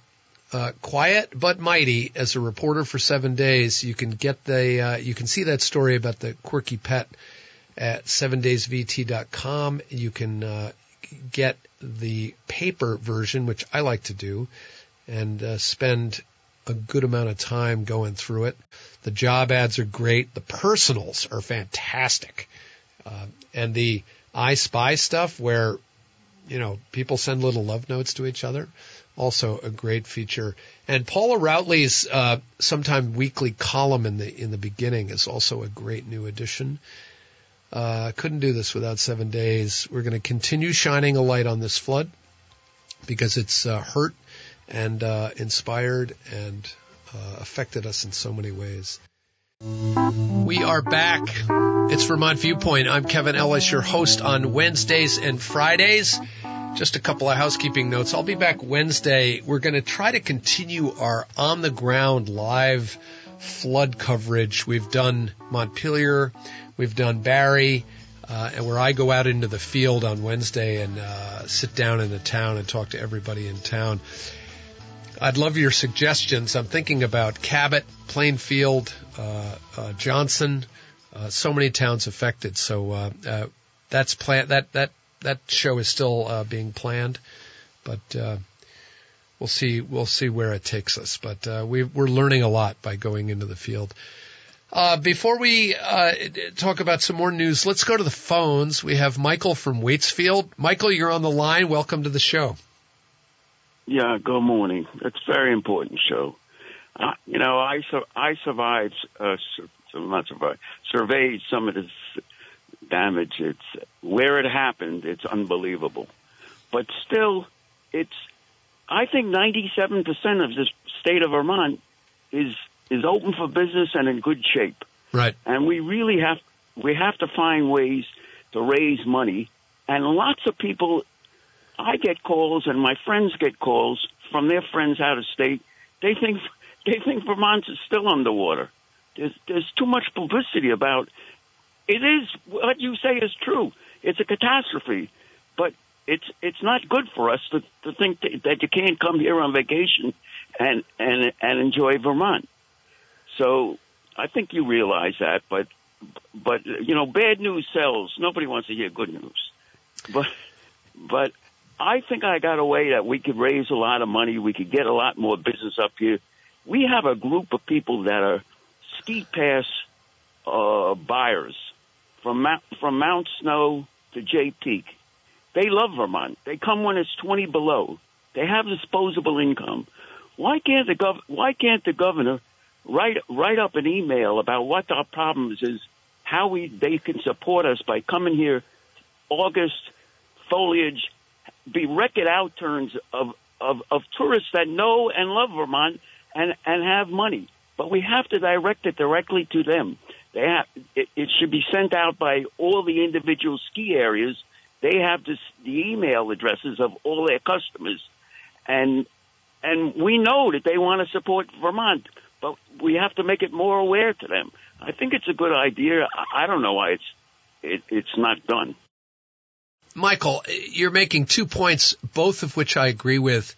uh, quiet but mighty as a reporter for seven days. You can get the, uh, you can see that story about the quirky pet at sevendaysvt.com. You can, uh, get the paper version, which I like to do, and uh, spend a good amount of time going through it. The job ads are great. The personals are fantastic. Uh, and the I Spy stuff where you know, people send little love notes to each other. Also a great feature. And Paula Routly's uh, sometime weekly column in the in the beginning is also a great new addition. Uh, couldn't do this without seven days. We're going to continue shining a light on this flood because it's uh, hurt and uh, inspired and uh, affected us in so many ways. We are back. It's Vermont Viewpoint. I'm Kevin Ellis, your host on Wednesdays and Fridays. Just a couple of housekeeping notes. I'll be back Wednesday. We're going to try to continue our on the ground live flood coverage. We've done Montpelier, we've done Barre, uh, and where I go out into the field on Wednesday and uh, sit down in the town and talk to everybody in town. I'd love your suggestions. I'm thinking about Cabot, Plainfield, uh, uh Johnson, uh, so many towns affected. So uh, that's plan that that that show is still being planned, but we'll see we'll see where it takes us. But uh, we, are learning a lot by going into the field. Uh, before we uh, talk about some more news, let's go to the phones. We have Michael from Waitsfield. Michael, you're on the line. Welcome to the show. Yeah, good morning. It's a very important show. Uh, you know, I I survived, uh, not survived, surveyed some of this damage. It's where it happened. It's unbelievable, but still, it's I think 97% of the state of Vermont is is open for business and in good shape. Right. And we really have we have to find ways to raise money. And lots of people, I get calls and my friends get calls from their friends out of state. They think (laughs) they think Vermont is still underwater. There's there's too much publicity about. It is what you say is true. It's a catastrophe, but it's it's not good for us to, to think that, that you can't come here on vacation and and and enjoy Vermont. So I think you realize that, but but you know, bad news sells. Nobody wants to hear good news. But but I think I got a way that we could raise a lot of money. We could get a lot more business up here. We have a group of people that are ski pass uh, buyers from Mount, from Mount Snow to Jay Peak they love Vermont. They come when it's 20 below. They have disposable income. Why can't the gov- Why can't the governor write write up an email about what our problems is, how we they can support us by coming here, August foliage, be record outturns of, of of tourists that know and love Vermont and and have money. But we have to direct it directly to them. They have, it, it should be sent out by all the individual ski areas they have this, the email addresses of all their customers, and and we know that they want to support Vermont, but we have to make it more aware to them. I think it's a good idea. I don't know why it's it, it's not done. Michael, you're making two points, both of which I agree with.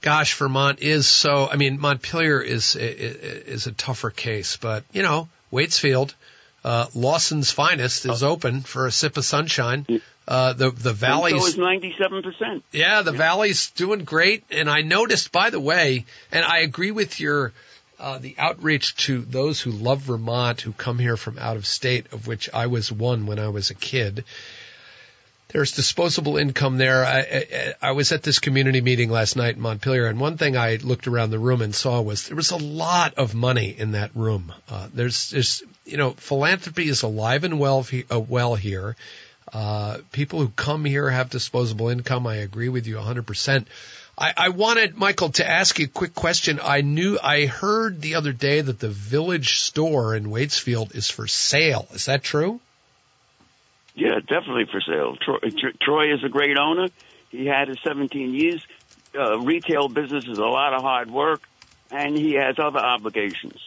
Gosh, Vermont is so. I mean, Montpelier is is a tougher case, but you know, Waitsfield, uh, Lawson's finest is open for a sip of sunshine. Uh, the the valley's is ninety seven percent. Yeah, the yeah. valley's doing great, and I noticed, by the way, and I agree with your uh, the outreach to those who love Vermont, who come here from out of state, of which I was one when I was a kid. There's disposable income there. I, I, I was at this community meeting last night in Montpelier, and one thing I looked around the room and saw was there was a lot of money in that room. Uh, there's, there's, you know, philanthropy is alive and well, uh, well here. Uh, people who come here have disposable income. I agree with you 100%. I, I wanted Michael to ask you a quick question. I knew I heard the other day that the Village store in Waitsfield is for sale. Is that true? Yeah, definitely for sale. Troy, Troy is a great owner. He had his 17 years. Uh, retail business is a lot of hard work, and he has other obligations.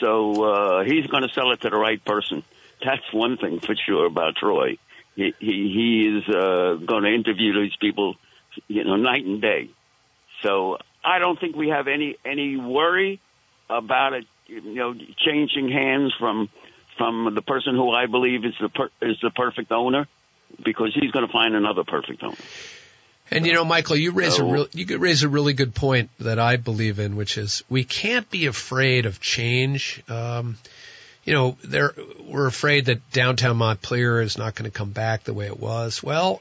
So uh, he's going to sell it to the right person. That's one thing for sure about Troy he he, he is uh, going to interview these people, you know, night and day. So I don't think we have any any worry about it, you know, changing hands from from the person who I believe is the per, is the perfect owner, because he's going to find another perfect owner. And you know, Michael, you raise so, a real, you raise a really good point that I believe in, which is we can't be afraid of change. Um, you know, they're, we're afraid that downtown Montpelier is not going to come back the way it was. Well,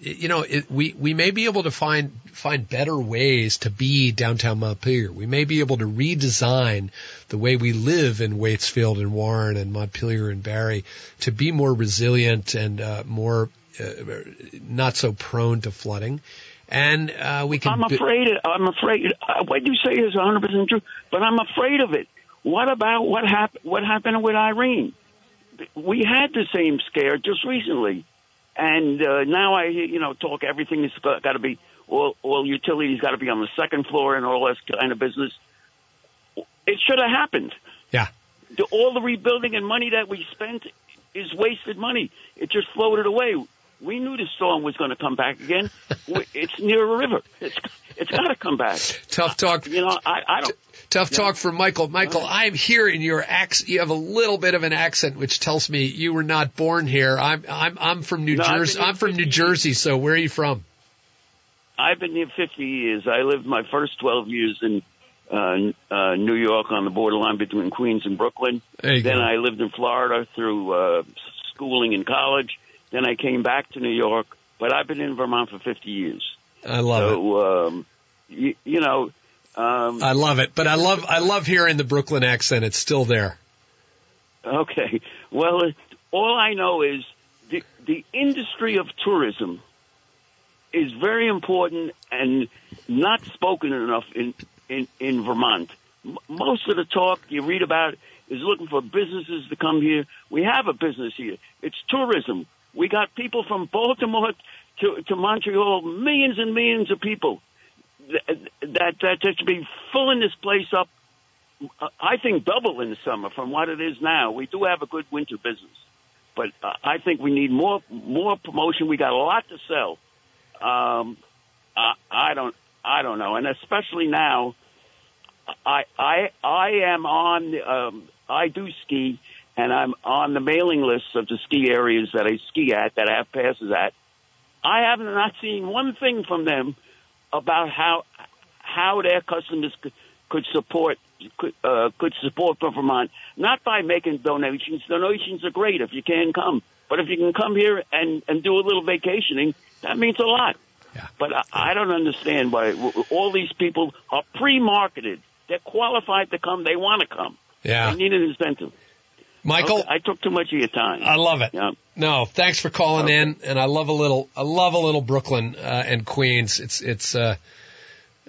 you know, it, we we may be able to find find better ways to be downtown Montpelier. We may be able to redesign the way we live in Waitsfield and Warren and Montpelier and Barre to be more resilient and uh, more uh, not so prone to flooding. and uh, we can. I'm afraid. I'm afraid. Uh, what you say is 100 percent true, but I'm afraid of it. What about what happened? What happened with Irene? We had the same scare just recently, and uh, now I, you know, talk everything has got to be all, all utilities got to be on the second floor and all this kind of business. It should have happened. Yeah. The, all the rebuilding and money that we spent is wasted money. It just floated away. We knew the storm was going to come back again. it's near a river. It's it's got to come back. Tough talk. You know, I, I don't. Tough talk for Michael. Michael, I'm hearing your accent. You have a little bit of an accent, which tells me you were not born here. I'm I'm I'm from New No, Jersey. I'm from New 50 Jersey. So where are you from? I've been here 50 years. I lived my first 12 years in uh, uh, New York on the borderline between Queens and Brooklyn. Then go. I lived in Florida through uh, schooling and college. Then I came back to New York, but I've been in Vermont for 50 years. I love it. um, you, you know, um, I love it. But I love I love hearing the Brooklyn accent. It's still there. Okay. Well, all I know is the the industry of tourism is very important and not spoken enough in in in Vermont. M- Most of the talk you read about is looking for businesses to come here. We have a business here. It's tourism. We got people from Baltimore to to Montreal, millions and millions of people that that, should be filling this place up uh, I think double in the summer from what it is now. We do have a good winter business, but uh, I think we need more more promotion. We got a lot to sell. Um, I, I don't I don't know, and especially now, I I I am on. Um, I do ski, and I'm on the mailing list of the ski areas that I ski at that I have passes at. I have not seen one thing from them about how how their customers could, could support could, uh, could support for Vermont, not by making donations. Donations are great if you can come, but if you can come here and and do a little vacationing, that means a lot. Yeah. But I, I don't understand why all these people are pre-marketed. They're qualified to come. They want to come. Yeah. They need an incentive. Michael, Okay, I took too much of your time. I love it. Yeah. No, thanks for calling in, and I love a little, I love a little Brooklyn uh, and Queens. It's, it's. uh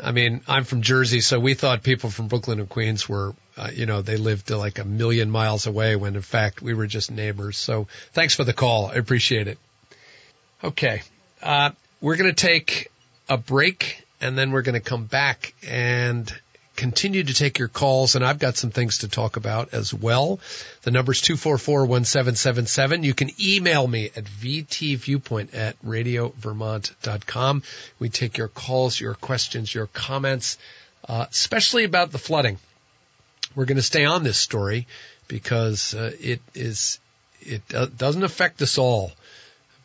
I mean, I'm from Jersey, so we thought people from Brooklyn and Queens were, uh, you know, they lived uh, like a million miles away when in fact we were just neighbors. So thanks for the call. I appreciate it. Okay. Uh, we're going to take a break and then we're going to come back and continue to take your calls. And I've got some things to talk about as well. The number's 244-1777. You can email me at vtviewpoint at radiovermont.com. We take your calls, your questions, your comments, uh, especially about the flooding. We're going to stay on this story because uh, it is, it uh, doesn't affect us all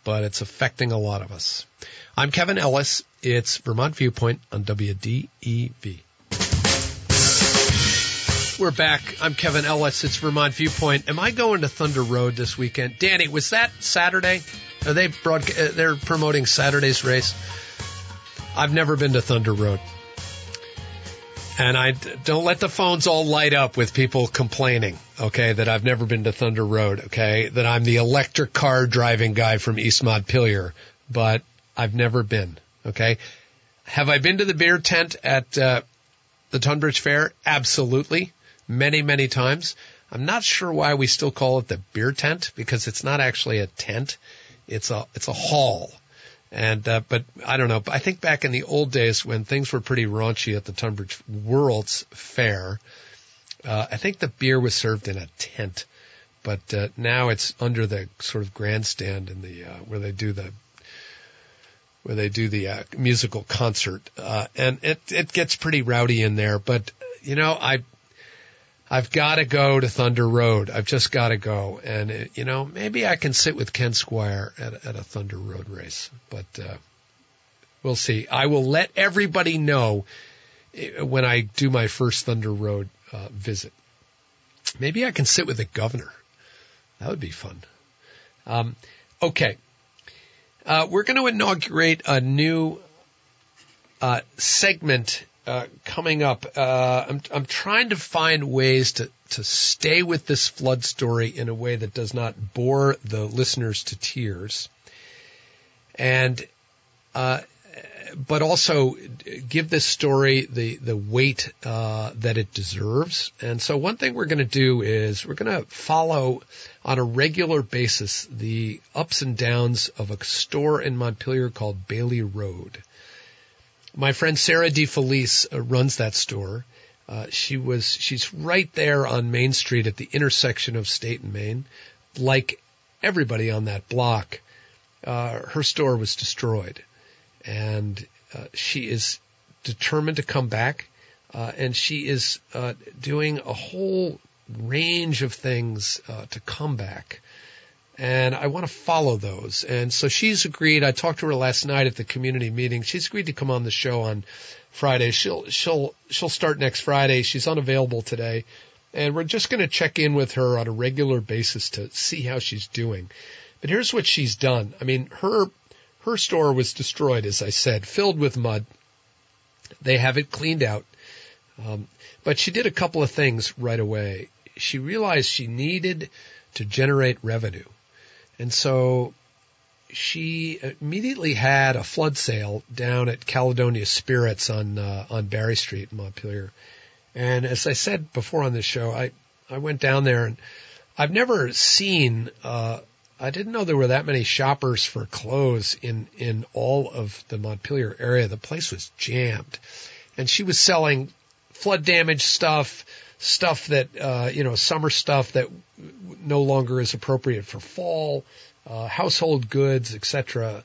but it's affecting a lot of us. I'm Kevin Ellis. It's Vermont Viewpoint on WDEV. We're back. I'm Kevin Ellis. It's Vermont Viewpoint. Am I going to Thunder Road this weekend? Danny, was that Saturday? Are they broadca- uh, They're promoting Saturday's race. I've never been to Thunder Road. And I don't let the phones all light up with people complaining, okay, that I've never been to Thunder Road, okay, that I'm the electric car driving guy from East Montpelier, but I've never been, okay. Have I been to the beer tent at uh, the Tunbridge Fair? Absolutely, many, many times. I'm not sure why we still call it the beer tent because it's not actually a tent; it's a it's a hall. And uh, but I don't know. I think back in the old days when things were pretty raunchy at the Tunbridge World's Fair, uh, I think the beer was served in a tent. But uh, now it's under the sort of grandstand in the uh, where they do the where they do the uh, musical concert, uh, and it it gets pretty rowdy in there. But you know, I I've got to go to Thunder Road. I've just got to go, and uh, you know, maybe I can sit with Ken Squier at at a Thunder Road race, but uh, we'll see. I will let everybody know uh, when I do my first Thunder Road uh, visit. Maybe I can sit with the governor. That would be fun. Um, okay. Uh, we're going to inaugurate a new uh, segment uh, coming up. Uh, I'm, I'm trying to find ways to, to stay with this flood story in a way that does not bore the listeners to tears. And uh, but also give this story the the weight uh, that it deserves. And so, one thing we're going to do is we're going to follow on a regular basis the ups and downs of a store in Montpelier called Bailey Road. My friend Sarah DeFelice uh, runs that store. Uh, she was she's right there on Main Street at the intersection of State and Main. Like everybody on that block, uh, her store was destroyed, and uh, she is determined to come back. Uh, and she is uh, doing a whole range of things to come back and I want to follow those. And so she's agreed. I talked to her last night at the community meeting. She's agreed to come on the show on Friday. She'll she'll she'll start next Friday. She's unavailable today, and we're just going to check in with her on a regular basis to see how she's doing. But here's what she's done. I mean, her her store was destroyed, as I said, filled with mud. They have it cleaned out, um, but she did a couple of things right away. She realized she needed to generate revenue. And so she immediately had a flood sale down at Caledonia Spirits on uh, on Barre Street in Montpelier. And as I said before on this show, I I went down there and I've never seen uh, I didn't know there were that many shoppers for clothes in in all of the Montpelier area. The place was jammed, and she was selling flood damage stuff, stuff that uh, you know summer stuff that no longer is appropriate for fall, uh, household goods, etc.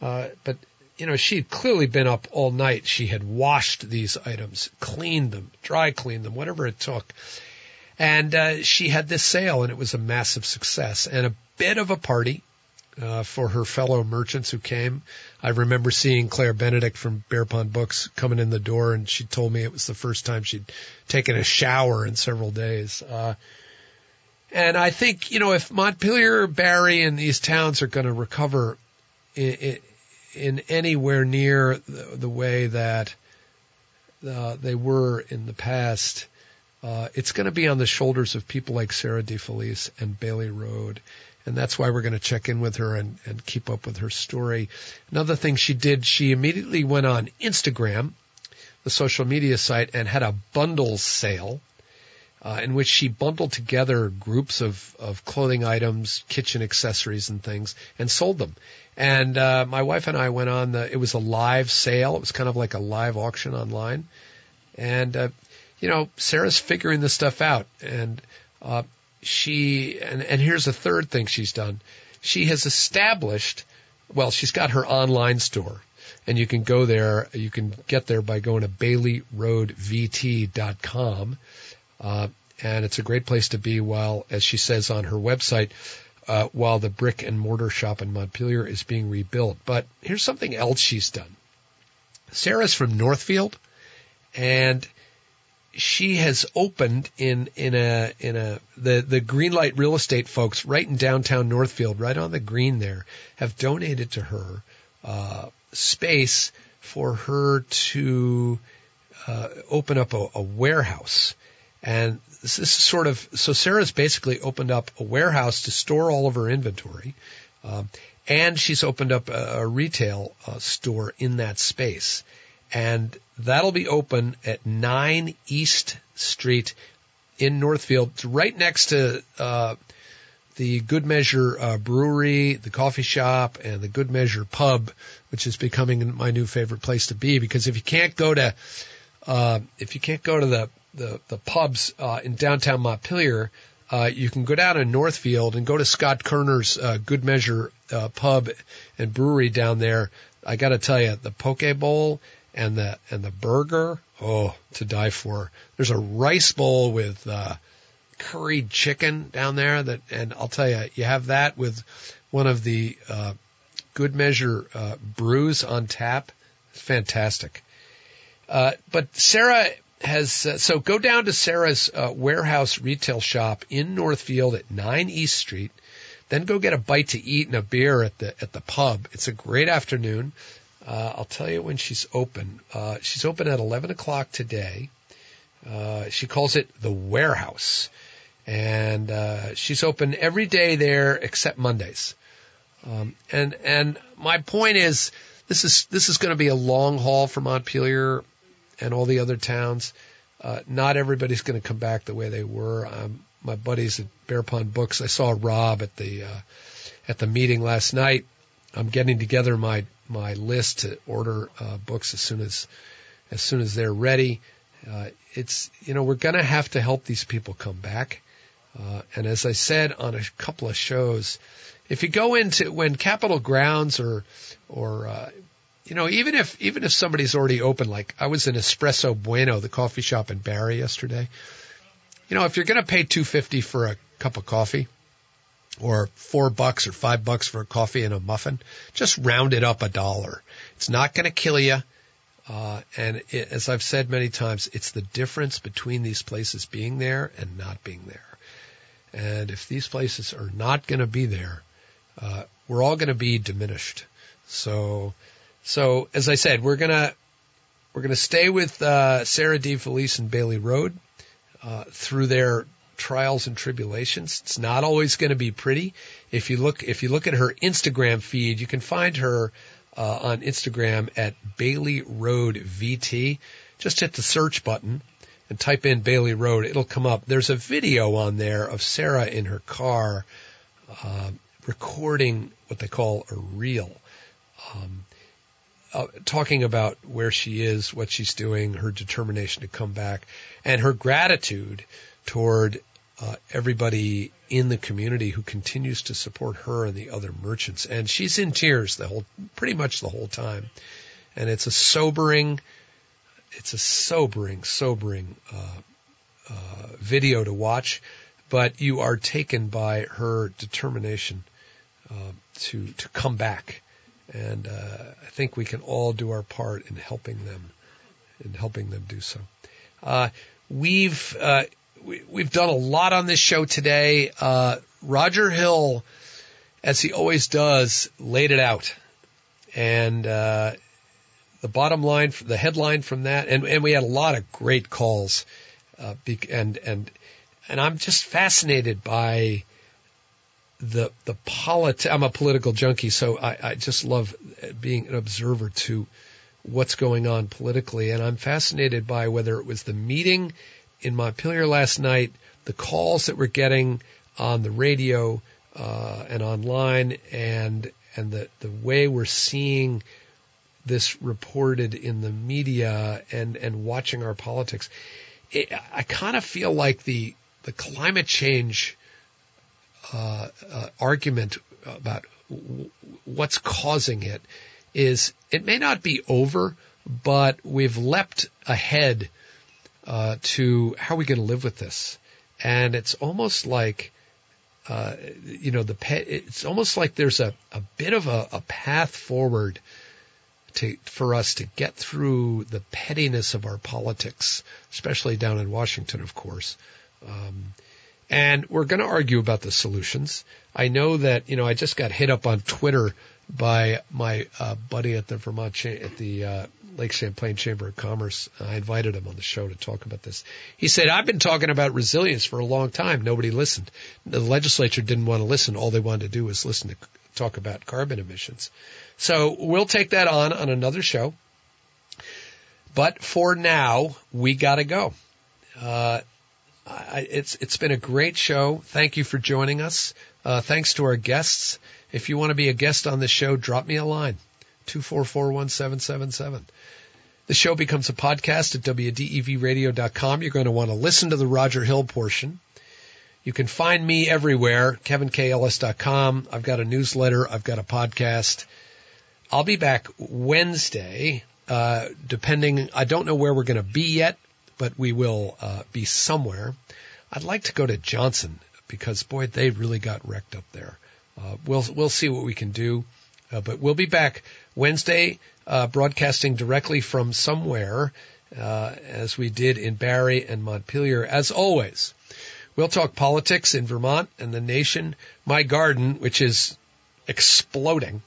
Uh, but you know she had clearly been up all night. She had washed these items, cleaned them, dry cleaned them, whatever it took, and uh, she had this sale, and it was a massive success and a bit of a party. Uh, for her fellow merchants who came. I remember seeing Claire Benedict from Bear Pond Books coming in the door, and she told me it was the first time she'd taken a shower in several days. Uh, and I think, you know, if Montpelier, Barre, and these towns are going to recover in, in, anywhere near the, the way that uh, they were in the past, uh, it's going to be on the shoulders of people like Sarah DeFelice and Bailey Road. And that's why we're going to check in with her and, and keep up with her story. Another thing she did, she immediately went on Instagram, the social media site, and had a bundle sale uh, in which she bundled together groups of, of clothing items, kitchen accessories, and things, and sold them. And uh, my wife and I went on the. It was a live sale. It was kind of like a live auction online, and uh, you know Sarah's figuring this stuff out, and uh, she and and here's a third thing she's done. She has established. Well, she's got her online store, and you can go there. You can get there by going to BaileyRoadVT.com. Uh, and it's a great place to be while, as she says on her website, uh, while the brick and mortar shop in Montpelier is being rebuilt. But here's something else she's done. Sarah's from Northfield, and she has opened in in a in a the the Greenlight Real Estate folks right in downtown Northfield, right on the green there, have donated to her uh, space for her to uh, open up a, a warehouse and this is sort of so Sarah's basically opened up a warehouse to store all of her inventory, um, and she's opened up a, a retail uh, store in that space, and that'll be open at nine East Street in Northfield. It's right next to uh, the Good Measure uh, Brewery, the coffee shop, and the Good Measure Pub, which is becoming my new favorite place to be. Because if you can't go to uh, if you can't go to the the, the pubs uh, in downtown Montpelier, uh, you can go down to Northfield and go to Scott Kerner's uh, Good Measure uh, pub and brewery down there. I got to tell you, the poke bowl and the and the burger, oh, to die for. There's a rice bowl with uh, curried chicken down there that, and I'll tell you, you have that with one of the uh, Good Measure uh, brews on tap. It's fantastic. Uh, but Sarah has uh, so go down to Sarah's uh, warehouse retail shop in Northfield at 9 East Street. Then go get a bite to eat and a beer at the at the pub. It's a great afternoon. Uh, I'll tell you when she's open. Uh, she's open at 11 o'clock today. Uh, she calls it the warehouse, and uh, she's open every day there except Mondays. Um, and and my point is this is this is going to be a long haul for Montpelier and all the other towns. Uh, not everybody's going to come back the way they were. Um, my buddies at Bear Pond Books, I saw Rob at the uh, at the meeting last night. I'm getting together my my list to order uh, books as soon as as soon as they're ready. Uh, it's you know we're going to have to help these people come back. Uh, and as I said on a couple of shows, if you go into when Capitol Grounds or or uh, you know even if even if somebody's already open, like I was in Espresso Bueno, the coffee shop in Barre yesterday. You know, if you're going to pay two fifty for a cup of coffee, or four bucks or five bucks for a coffee and a muffin, just round it up a dollar. It's not going to kill you. Uh, and it, as I've said many times, it's the difference between these places being there and not being there. And if these places are not going to be there, uh, we're all going to be diminished. So, so as I said, we're gonna we're gonna stay with uh, Sarah DeFelice and Bailey Road uh, through their trials and tribulations. It's not always going to be pretty. If you look if you look at her Instagram feed, you can find her uh, on Instagram at Bailey Road VT. Just hit the search button and type in Bailey Road. It'll come up. There's a video on there of Sarah in her car uh, recording what they call a reel, um, uh, talking about where she is, what she's doing, her determination to come back, and her gratitude toward uh, everybody in the community who continues to support her and the other merchants. And she's in tears the whole, pretty much the whole time. And it's a sobering, it's a sobering, sobering uh, uh, video to watch. But you are taken by her determination uh, to to come back, and uh, I think we can all do our part in helping them, in helping them do so. Uh, we've uh, we, we've done a lot on this show today. Uh, Roger Hill, as he always does, laid it out, and uh, the bottom line, the headline from that, and, and we had a lot of great calls, uh, and and and I'm just fascinated by the the polit. I'm a political junkie, so I, I just love being an observer to what's going on politically, and I'm fascinated by whether it was the meeting in Montpelier last night, the calls that we're getting on the radio uh, and online, and and the the way we're seeing this reported in the media and and watching our politics. It, I kind of feel like the the climate change uh, uh, argument about w- what's causing it is it may not be over, but we've leapt ahead uh, to how are we going to live with this? And it's almost like, uh, you know, the pe- it's almost like there's a, a bit of a, a path forward to, for us to get through the pettiness of our politics, especially down in Washington, of course. Um, and we're going to argue about the solutions. I know that, you know, I just got hit up on Twitter by my uh, buddy at the Vermont cha- at the uh, Lake Champlain Chamber of Commerce. I invited him on the show to talk about this. He said, "I've been talking about resilience for a long time. Nobody listened. The legislature didn't want to listen. All they wanted to do was listen to talk about carbon emissions." So we'll take that on on another show. But for now, we got to go. Uh, I, it's it's been a great show. Thank you for joining us. Uh, thanks to our guests. If you want to be a guest on this show, drop me a line. 2441777. The show becomes a podcast at WDEVradio.com. You're going to want to listen to the Roger Hill portion. You can find me everywhere, kevinkellis.com. I've got a newsletter. I've got a podcast. I'll be back Wednesday, uh, depending, I don't know where we're going to be yet but we will uh, be somewhere. I'd like to go to Johnson because boy, they really got wrecked up there. Uh, we'll we'll see what we can do, uh, but we'll be back Wednesday, uh, broadcasting directly from somewhere, uh, as we did in Barre and Montpelier. As always, we'll talk politics in Vermont and the nation. My garden, which is exploding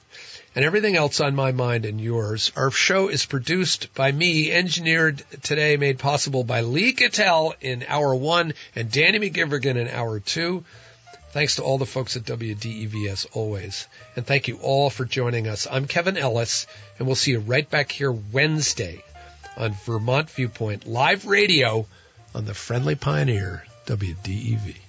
and everything else on my mind and yours. Our show is produced by me, engineered today, made possible by Lee Cattell in hour one and Danny McGivergan in hour two. Thanks to all the folks at WDEV as always. And thank you all for joining us. I'm Kevin Ellis, and we'll see you right back here Wednesday on Vermont Viewpoint Live Radio on the Friendly Pioneer, WDEV.